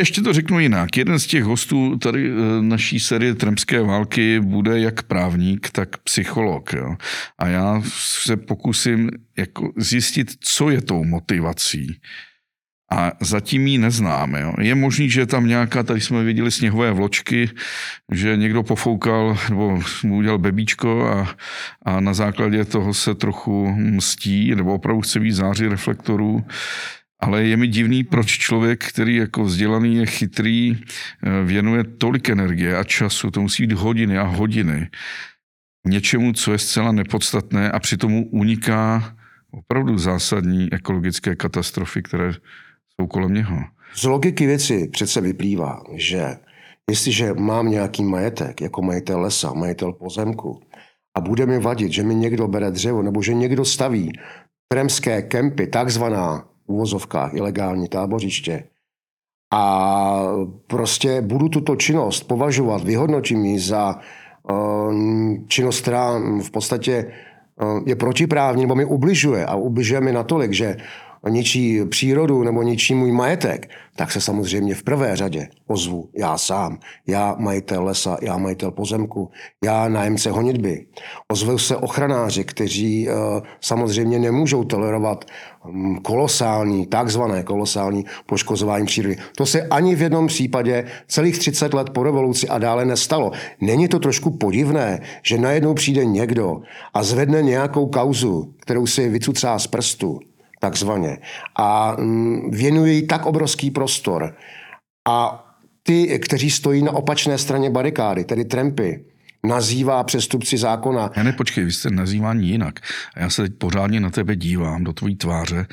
ještě to řeknu jinak. Jeden z těch hostů tady eh, naší série Tremské války bude jak právník, tak psycholog. Jo. A já se pokusím jako zjistit, co je tou motivací. A zatím ji neznáme. Jo. Je možný, že tam nějaká, tady jsme viděli sněhové vločky, že někdo pofoukal nebo mu udělal bebíčko a, a na základě toho se trochu mstí, nebo opravdu chce víc záři reflektorů. Ale je mi divný, proč člověk, který jako vzdělaný je chytrý, eh, věnuje tolik energie a času, to musí být hodiny a hodiny, něčemu, co je zcela nepodstatné a přitom uniká opravdu zásadní ekologické katastrofy, které jsou kolem něho. Z logiky věci přece vyplývá, že jestliže mám nějaký majetek, jako majitel lesa, majitel pozemku, a bude mi vadit, že mi někdo bere dřevo, nebo že někdo staví tremské kempy, takzvaná uvozovkách ilegální tábořiště, a prostě budu tuto činnost považovat, vyhodnotím ji za uh, činnost, která v podstatě uh, je protiprávní nebo mi ubližuje a ubližuje mi natolik, že ničí přírodu nebo ničí můj majetek, tak se samozřejmě v prvé řadě ozvu já sám. Já majitel lesa, já majitel pozemku, já nájemce honitby. Ozvou se ochranáři, kteří uh, samozřejmě nemůžou tolerovat um, kolosální, takzvané kolosální poškozování přírody. To se ani v jednom případě celých 30 let po revoluci a dále nestalo. Není to trošku podivné, že najednou přijde někdo a zvedne nějakou kauzu, kterou si vycucá z prstu, takzvaně, a mm, věnuje jí tak obrovský prostor. A ty, kteří stojí na opačné straně barikády, tedy trampy, nazývá přestupci zákona. Ne, ne, počkej, vy jste nazývání jinak. A já se teď pořádně na tebe dívám, do tvojí tváře,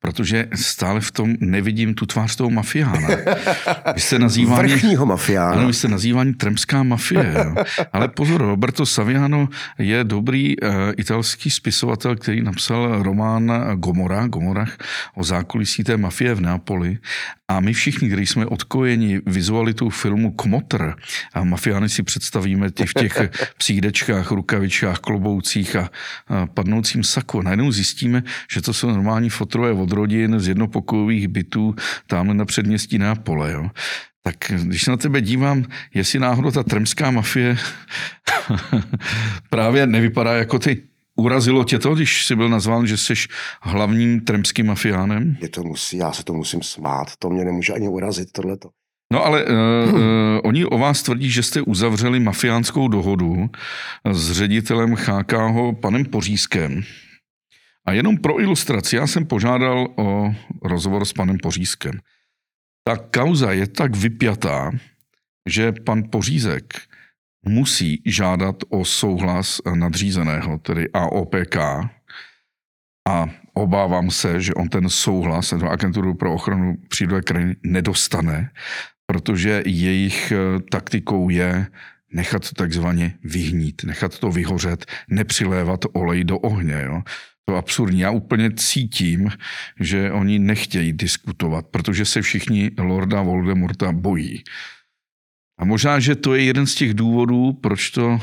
protože stále v tom nevidím tu tvář toho mafiána. Vy jste nazývání... Vrchního mafiána. Ano, vy jste nazývání tremská mafie. Jo. Ale pozor, Roberto Saviano je dobrý uh, italský spisovatel, který napsal román Gomora, Gomorach o zákulisí té mafie v Neapoli. A my všichni, kteří jsme odkojeni vizualitou filmu Kmotr, a mafiány si představíme v těch psídečkách, rukavičkách, kloboucích a, a padnoucím saku. Najednou zjistíme, že to jsou normální fotrové od rodin z jednopokojových bytů tamhle na předměstí Neapole. Jo. Tak když na tebe dívám, jestli náhodou ta tremská mafie právě nevypadá jako ty Urazilo tě to, když jsi byl nazván, že jsi hlavním tremským mafiánem? Je to musí, já se to musím smát, to mě nemůže ani urazit, tohleto. No ale uh, uh, oni o vás tvrdí, že jste uzavřeli mafiánskou dohodu s ředitelem HKH panem Pořízkem. A jenom pro ilustraci, já jsem požádal o rozhovor s panem Pořízkem. Ta kauza je tak vypjatá, že pan Pořízek musí žádat o souhlas nadřízeného, tedy AOPK, a obávám se, že on ten souhlas do agenturu pro ochranu přírody krajiny nedostane, protože jejich eh, taktikou je nechat to takzvaně vyhnít, nechat to vyhořet, nepřilévat olej do ohně. Jo. To absurdní. Já úplně cítím, že oni nechtějí diskutovat, protože se všichni Lorda Voldemorta bojí. A možná, že to je jeden z těch důvodů, proč to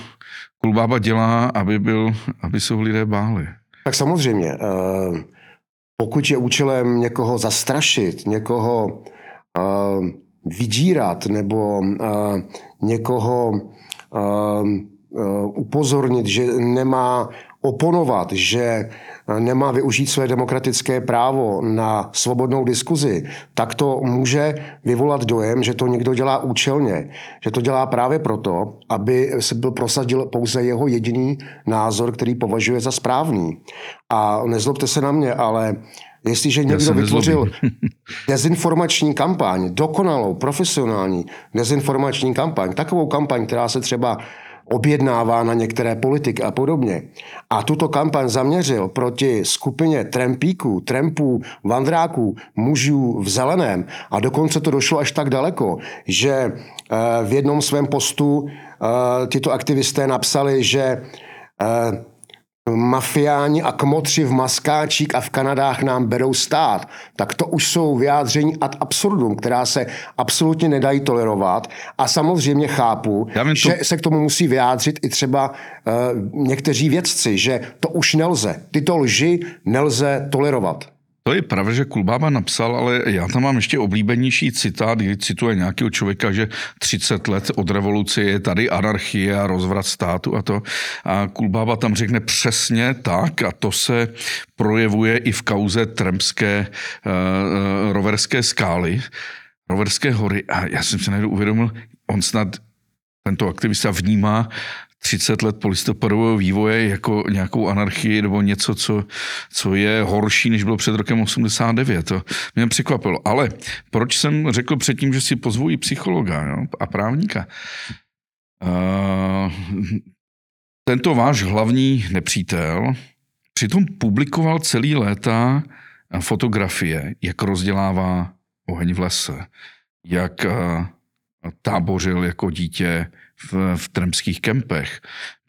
Kulbába dělá, aby, byl, aby se ho lidé báli. Tak samozřejmě. Eh, pokud je účelem někoho zastrašit, někoho eh, vydírat nebo eh, někoho upozornit, že nemá oponovat, že nemá využít své demokratické právo na svobodnou diskuzi, tak to může vyvolat dojem, že to někdo dělá účelně. Že to dělá právě proto, aby se byl prosadil pouze jeho jediný názor, který považuje za správný. A nezlobte se na mě, ale Jestliže někdo vytvořil dezinformační kampaň, dokonalou, profesionální dezinformační kampaň, takovou kampaň, která se třeba objednává na některé politiky a podobně. A tuto kampaň zaměřil proti skupině trempíků, trempů, vandráků, mužů v zeleném a dokonce to došlo až tak daleko, že eh, v jednom svém postu eh, tyto aktivisté napsali, že eh, mafiáni a kmotři v maskáčích a v Kanadách nám berou stát, tak to už jsou vyjádření ad absurdum, která se absolutně nedají tolerovat. A samozřejmě chápu, to... že se k tomu musí vyjádřit i třeba uh, někteří vědci, že to už nelze. Tyto lži nelze tolerovat. To je pravda, že Kulbába napsal, ale já tam mám ještě oblíbenější citát, kdy cituje nějakého člověka, že 30 let od revoluce je tady anarchie a rozvrat státu a to. A Kulbába tam řekne přesně tak a to se projevuje i v kauze Tremské uh, roverské skály, roverské hory. A já jsem se najednou uvědomil, on snad tento aktivista vnímá 30 let polistopadového vývoje jako nějakou anarchii nebo něco, co, co je horší, než bylo před rokem 89. To mě překvapilo. Ale proč jsem řekl předtím, že si pozvu i psychologa jo, a právníka? Uh, tento váš hlavní nepřítel přitom publikoval celý léta fotografie, jak rozdělává oheň v lese, jak tábořil jako dítě v, v tremských kempech.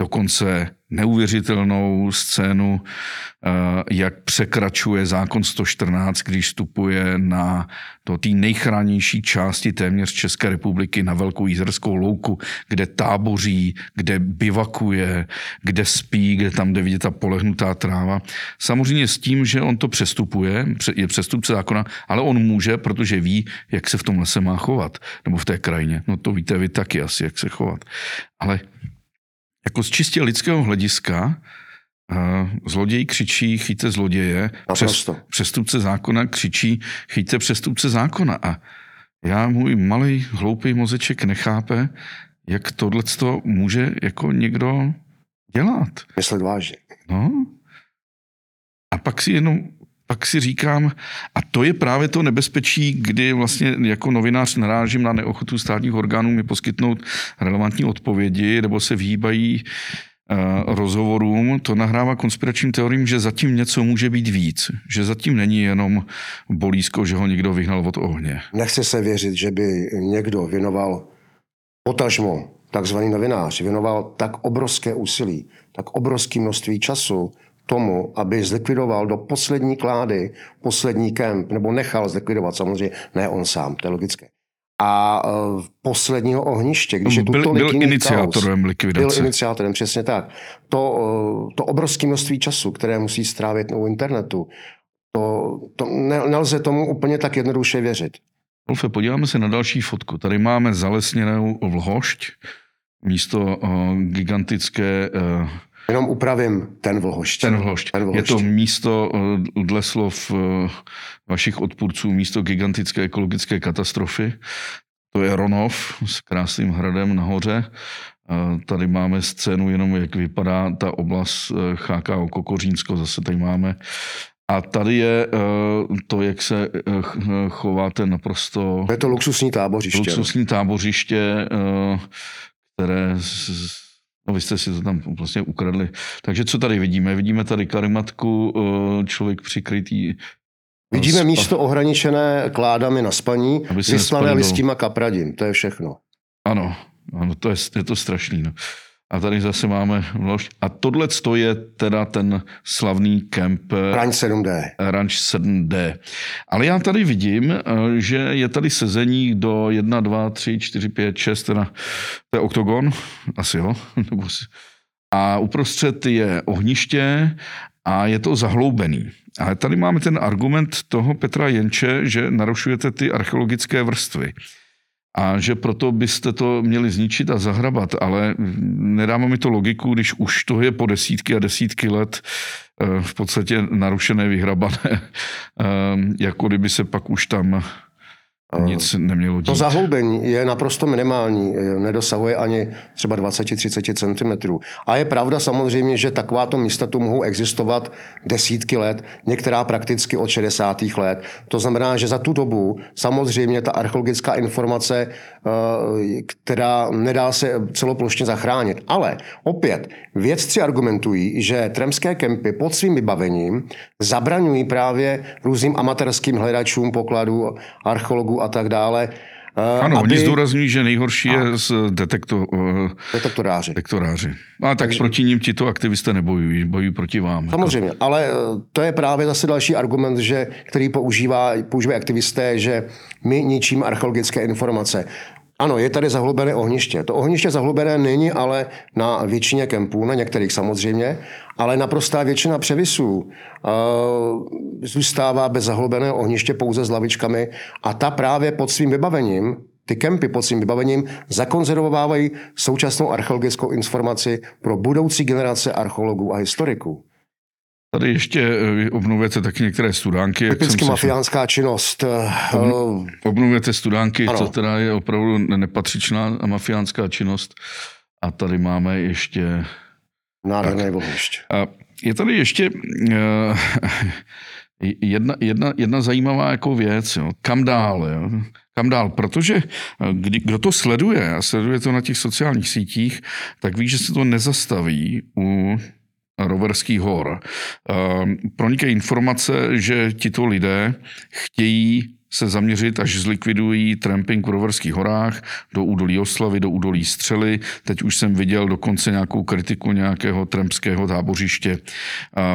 Dokonce neuvěřitelnou scénu, eh, jak překračuje zákon 114, když vstupuje na to té nejchránější části téměř České republiky na Velkou jízerskou louku, kde táboří, kde bivakuje, kde spí, kde tam jde vidět ta polehnutá tráva. Samozřejmě s tím, že on to přestupuje, je přestupce zákona, ale on může, protože ví, jak se v tom lese má chovat, nebo v té krajině. No to víte vy taky asi, jak se chovat. Ale jako z čistě lidského hlediska uh, zloděj křičí chyťte zloděje, přes, přestupce zákona křičí chyťte přestupce zákona. A já, můj malý hloupý mozeček nechápe, jak tohle může jako někdo dělat. Myslet vážně. No. A pak si jenom pak si říkám, a to je právě to nebezpečí, kdy vlastně jako novinář narážím na neochotu státních orgánů mi poskytnout relevantní odpovědi, nebo se vyhýbají uh, rozhovorům, to nahrává konspiračním teoriím, že zatím něco může být víc. Že zatím není jenom bolízko, že ho někdo vyhnal od ohně. Nechce se věřit, že by někdo věnoval potažmo, takzvaný novinář, věnoval tak obrovské úsilí, tak obrovské množství času tomu, aby zlikvidoval do poslední klády poslední kemp, nebo nechal zlikvidovat samozřejmě, ne on sám, to je logické. A uh, posledního ohniště, když je tu byl, byl iniciátorem chaos, likvidace. Byl iniciátorem, přesně tak. To, uh, to obrovské množství času, které musí strávit u internetu, to, to nelze tomu úplně tak jednoduše věřit. Wolfe, podíváme se na další fotku. Tady máme zalesněnou vlhošť, místo uh, gigantické uh, Jenom upravím ten vlhošť. Ten vlhošť. Ten vlhošť. Je to místo, eh, dle slov eh, vašich odpůrců, místo gigantické ekologické katastrofy. To je Ronov s krásným hradem nahoře. Eh, tady máme scénu jenom, jak vypadá ta oblast cháká Kokořínsko, zase tady máme. A tady je to, jak se chováte naprosto... Je to luxusní tábořiště. Luxusní tábořiště, které No vy jste si to tam vlastně ukradli. Takže co tady vidíme? Vidíme tady karimatku, eh, člověk přikrytý Vidíme spa... místo ohraničené kládami na spaní, vyslané listíma kapradím. To je všechno. Ano, ano to je, je to strašný. No. A tady zase máme vlož. A tohle je teda ten slavný kemp eh, Ranch 7D. Ranch 7D. Ale já tady vidím, eh, že je tady sezení do 1, 2, 3, 4, 5, 6, teda to je oktogon, asi jo. A uprostřed je ohniště a je to zahloubený. Ale tady máme ten argument toho Petra Jenče, že narušujete ty archeologické vrstvy a že proto byste to měli zničit a zahrabat, ale nedává mi to logiku, když už to je po desítky a desítky let eh, v podstatě narušené, vyhrabané, eh, jako kdyby se pak už tam nic nemělo dít. To zahloubení je naprosto minimální, nedosahuje ani třeba 20-30 cm. A je pravda samozřejmě, že takováto místa tu mohou existovat desítky let, některá prakticky od 60. let. To znamená, že za tu dobu samozřejmě ta archeologická informace, eh, která nedá se celoplošně zachránit. Ale opět, vědci argumentují, že tremské kempy pod svým vybavením zabraňují právě různým amatérským hledačům pokladů archeologů a tak dále. Eh, ano, aby... oni zdůrazňují, že nejhorší a... je z detekto... detektoráři. detektoráři. A tak Takže... proti ním tito aktivisté nebojují, bojují proti vám. Samozřejmě, jako... ale eh, to je právě zase další argument, že, který používá, používají aktivisté, že my ničím archeologické informace. Ano, je tady zahlubené ohniště. To ohniště zahlubené není ale na většině kempů, na některých samozřejmě, ale naprostá většina převisů uh, zůstává bez zahlubeného ohniště pouze s lavičkami a ta právě pod svým vybavením ty kempy pod svým vybavením zakonzervovávají současnou archeologickou informaci pro budoucí generace archeologů a historiků. Tady ještě eh, obnovujete taky některé studánky. Typicky mafiánská činnost. Eh, obnovujete studánky, ano. to teda je opravdu nepatřičná mafiánská činnost. A tady máme ještě... Nádherné vlhliště. A je tady ještě uh, jedna, jedna, jedna zajímavá jako věc. Jo. Kam dál? Jo? Kam dál? Protože kdy, kdo to sleduje a sleduje to na těch sociálních sítích, tak ví, že se to nezastaví u Roverských hor. Ehm, pronikají informace, že tito lidé chtějí se zaměřit, až zlikvidují tramping v Roverských horách do údolí Oslavy, do údolí Střely. Teď už jsem viděl dokonce nějakou kritiku nějakého trampského tábořiště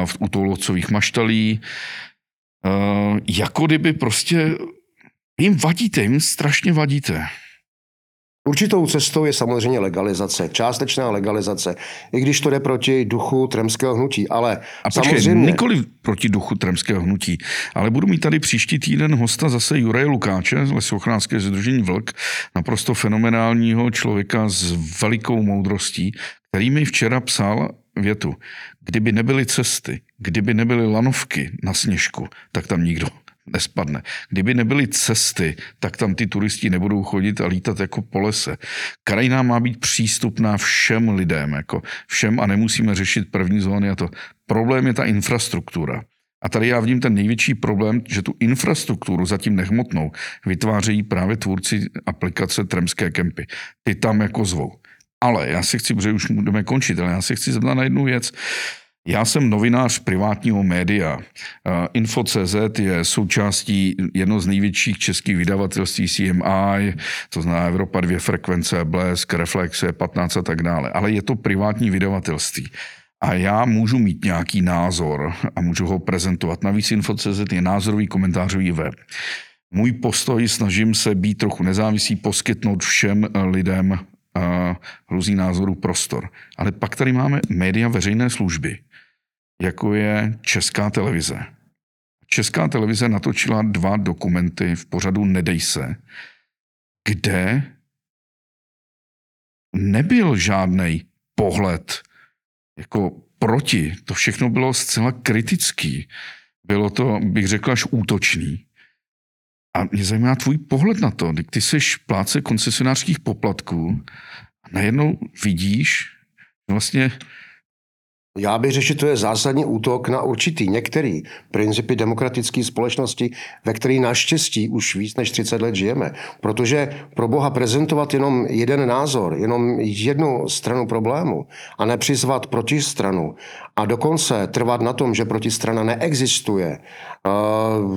v Toulovcových maštalí. Jako kdyby prostě jim vadíte, jim strašně vadíte. Určitou cestou je samozřejmě legalizace, částečná legalizace, i když to jde proti duchu tremského hnutí, ale A počkej, samozřejmě... nikoli proti duchu tremského hnutí, ale budu mít tady příští týden hosta zase Juraje Lukáče z Lesochránské združení Vlk, naprosto fenomenálního člověka s velikou moudrostí, který mi včera psal větu. Kdyby nebyly cesty, kdyby nebyly lanovky na sněžku, tak tam nikdo nespadne. Kdyby nebyly cesty, tak tam ty turisti nebudou chodit a lítat jako po lese. Krajina má být přístupná všem lidem, jako všem a nemusíme řešit první zóny a to. Problém je ta infrastruktura. A tady já vidím ten největší problém, že tu infrastrukturu zatím nehmotnou vytvářejí právě tvůrci aplikace Tremské kempy. Ty tam jako zvou. Ale já si chci, protože už budeme končit, ale já si chci zeptat na jednu věc. Já jsem novinář privátního média. Info.cz je součástí jedno z největších českých vydavatelství CMI, to znamená Evropa dvě frekvence, Blesk, Reflexe, 15 a tak dále. Ale je to privátní vydavatelství. A já můžu mít nějaký názor a můžu ho prezentovat. Navíc Info.cz je názorový komentářový web. Můj postoj snažím se být trochu nezávislý, poskytnout všem lidem různý názorů prostor. Ale pak tady máme média veřejné služby, jako je Česká televize. Česká televize natočila dva dokumenty v pořadu Nedej se, kde nebyl žádný pohled jako proti. To všechno bylo zcela kritický. Bylo to, bych řekl, až útočný. A mě zajímá tvůj pohled na to. Ty jsi pláce koncesionářských poplatků a najednou vidíš, vlastně já bych že to je zásadní útok na určitý některý principy demokratické společnosti, ve které naštěstí už víc než 30 let žijeme. Protože pro Boha prezentovat jenom jeden názor, jenom jednu stranu problému a nepřizvat protistranu a dokonce trvat na tom, že protistrana neexistuje, eh,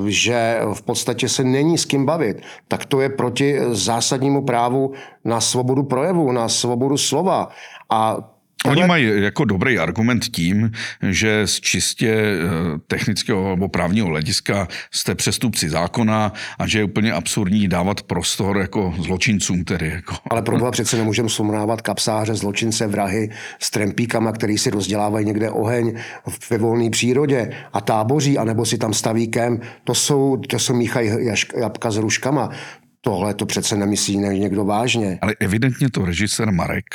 že v podstatě se není s kým bavit, tak to je proti zásadnímu právu na svobodu projevu, na svobodu slova. A Oni mají jako dobrý argument tím, že z čistě eh, technického nebo právního hlediska jste přestupci zákona a že je úplně absurdní dávat prostor jako zločincům tedy. Jako. Ale pro boha přece nemůžeme sumnávat kapsáře, zločince, vrahy s trempíkama, který si rozdělávají někde oheň ve volné přírodě a táboří, anebo si tam staví kem. To jsou, to jsou míchají jabka s ruškama. Tohle to přece nemyslí někdo vážně. Ale evidentně to režisér Marek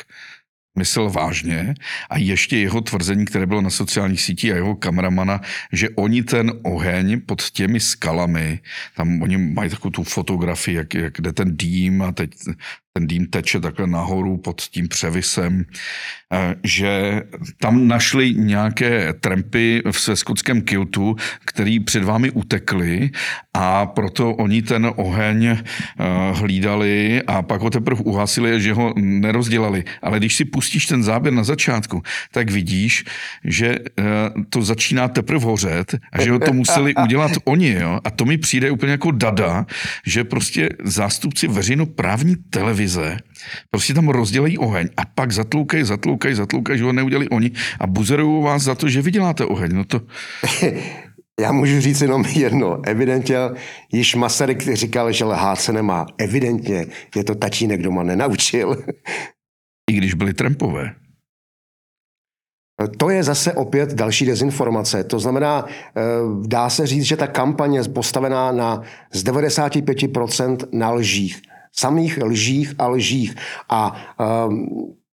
myslel vážně a ještě jeho tvrzení, které bylo na sociálních sítích a jeho kameramana, že oni ten oheň pod těmi skalami, tam oni mají takovou tu fotografii, jak, jak jde ten dým a teď ten dým teče takhle nahoru pod tím převisem, eh, že tam našli nějaké trampy v skotském kiltu, který před vámi utekli a proto oni ten oheň eh, hlídali a pak ho teprve uhasili, že ho nerozdělali. Ale když si pustíš ten záběr na začátku, tak vidíš, že eh, to začíná teprve hořet a že ho to museli udělat oni. Jo? A to mi přijde úplně jako dada, že prostě zástupci veřejnoprávní televize televize, prostě tam rozdělají oheň a pak zatloukají, zatloukají, zatloukají, že ho neudělali oni a buzerují vás za to, že vyděláte oheň. No to... Já můžu říct jenom jedno. Evidentně již Masaryk říkal, že lhát se nemá. Evidentně je to tatínek doma nenaučil. I když byli Trumpové. To je zase opět další dezinformace. To znamená, eh, dá se říct, že ta kampaně je postavená na z 95% na lžích samých lžích a lžích. A um,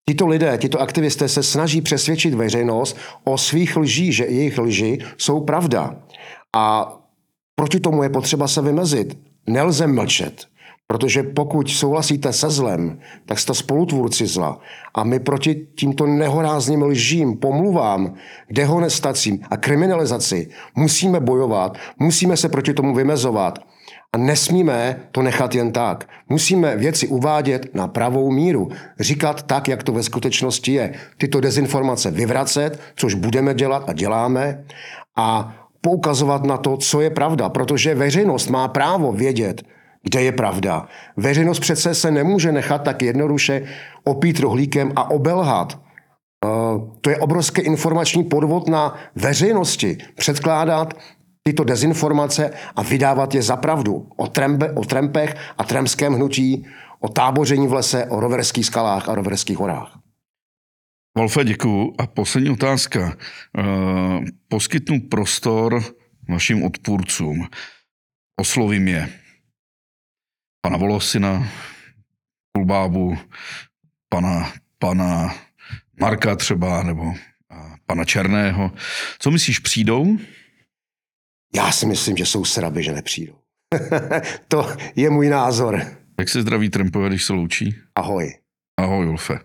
Tito lidé, tito aktivisté se snaží přesvědčit veřejnost o svých lží, že jejich lži jsou pravda. A proti tomu je potřeba se vymezit. Nelze mlčet. Protože pokud souhlasíte se zlem, tak jste spolutvůrci zla. A my proti tímto nehorázným lžím, pomluvám, dehonestacím a kriminalizaci musíme bojovat, musíme se proti tomu vymezovat. A nesmíme to nechat jen tak. Musíme věci uvádět na pravou míru. Říkat tak, jak to ve skutečnosti je. Tyto dezinformace vyvracet, což budeme dělat a děláme. A poukazovat na to, co je pravda, protože veřejnost má právo vědět, kde je pravda. Veřejnost přece se nemůže nechat tak jednoduše opít rohlíkem a obelhat. Eh, to je obrovský informační podvod na veřejnosti. Předkládat tyto dezinformace a vydávat je za pravdu o, trembe, o trempech a tremském hnutí, o táboření v lese, o roverských skalách a roverských horách. Wolfe, děkuju. A poslední otázka. Eh, poskytnu prostor vašim odpůrcům. Oslovím je. Pana Volosina, Kulbábu, pana, pana Marka třeba, nebo pana Černého. Co myslíš, přijdou? Já si myslím, že jsou sraby, že nepřijdou. to je můj názor. Jak se zdraví Trumpové, když se loučí? Ahoj. Ahoj, Ulfe.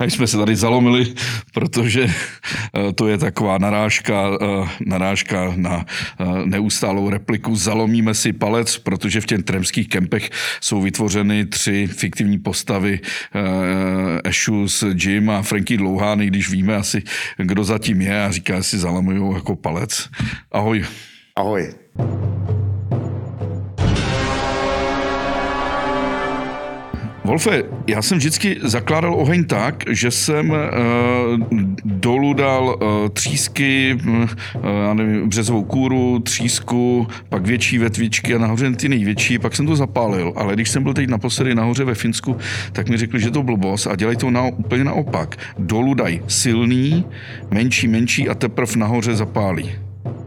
A jsme se tady zalomili, protože eh, to je taková narážka, eh, narážka na eh, neustálou repliku. Zalomíme si palec, protože v těch tremských kempech jsou vytvořeny tři fiktivní postavy Ashus, Jim a Frankie Dlouhány, když víme asi, kdo zatím je a říká si zalamují jako palec. Ahoj. Ahoj. Wolfe, já jsem vždycky zakládal oheň tak, že jsem uh, dolů dal uh, třísky, uh, já nevím, březovou kůru, třísku, pak větší vetvičky a nahoře ty největší, pak jsem to zapálil. Ale když jsem byl teď naposledy nahoře ve Finsku, tak mi řekli, že to blbost a dělají to na, úplně naopak. Dolů daj silný, menší, menší a teprve nahoře zapálí.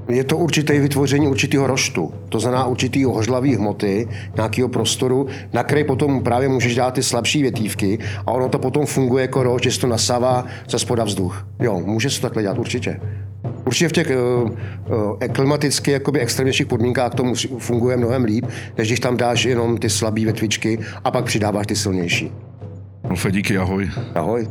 Je to určité vytvoření určitého roštu, to znamená určitého hořlavé hmoty, nějakého prostoru, na který potom právě můžeš dát ty slabší větívky a ono to potom funguje jako rošt, že se to nasává ze spoda vzduch. Jo, může se to takhle dělat určitě. Určitě v těch uh, uh, klimaticky jakoby extrémnějších podmínkách to funguje mnohem líp, než když tam dáš jenom ty slabé větvičky a pak přidáváš ty silnější. Wolfe, díky, ahoj. Ahoj.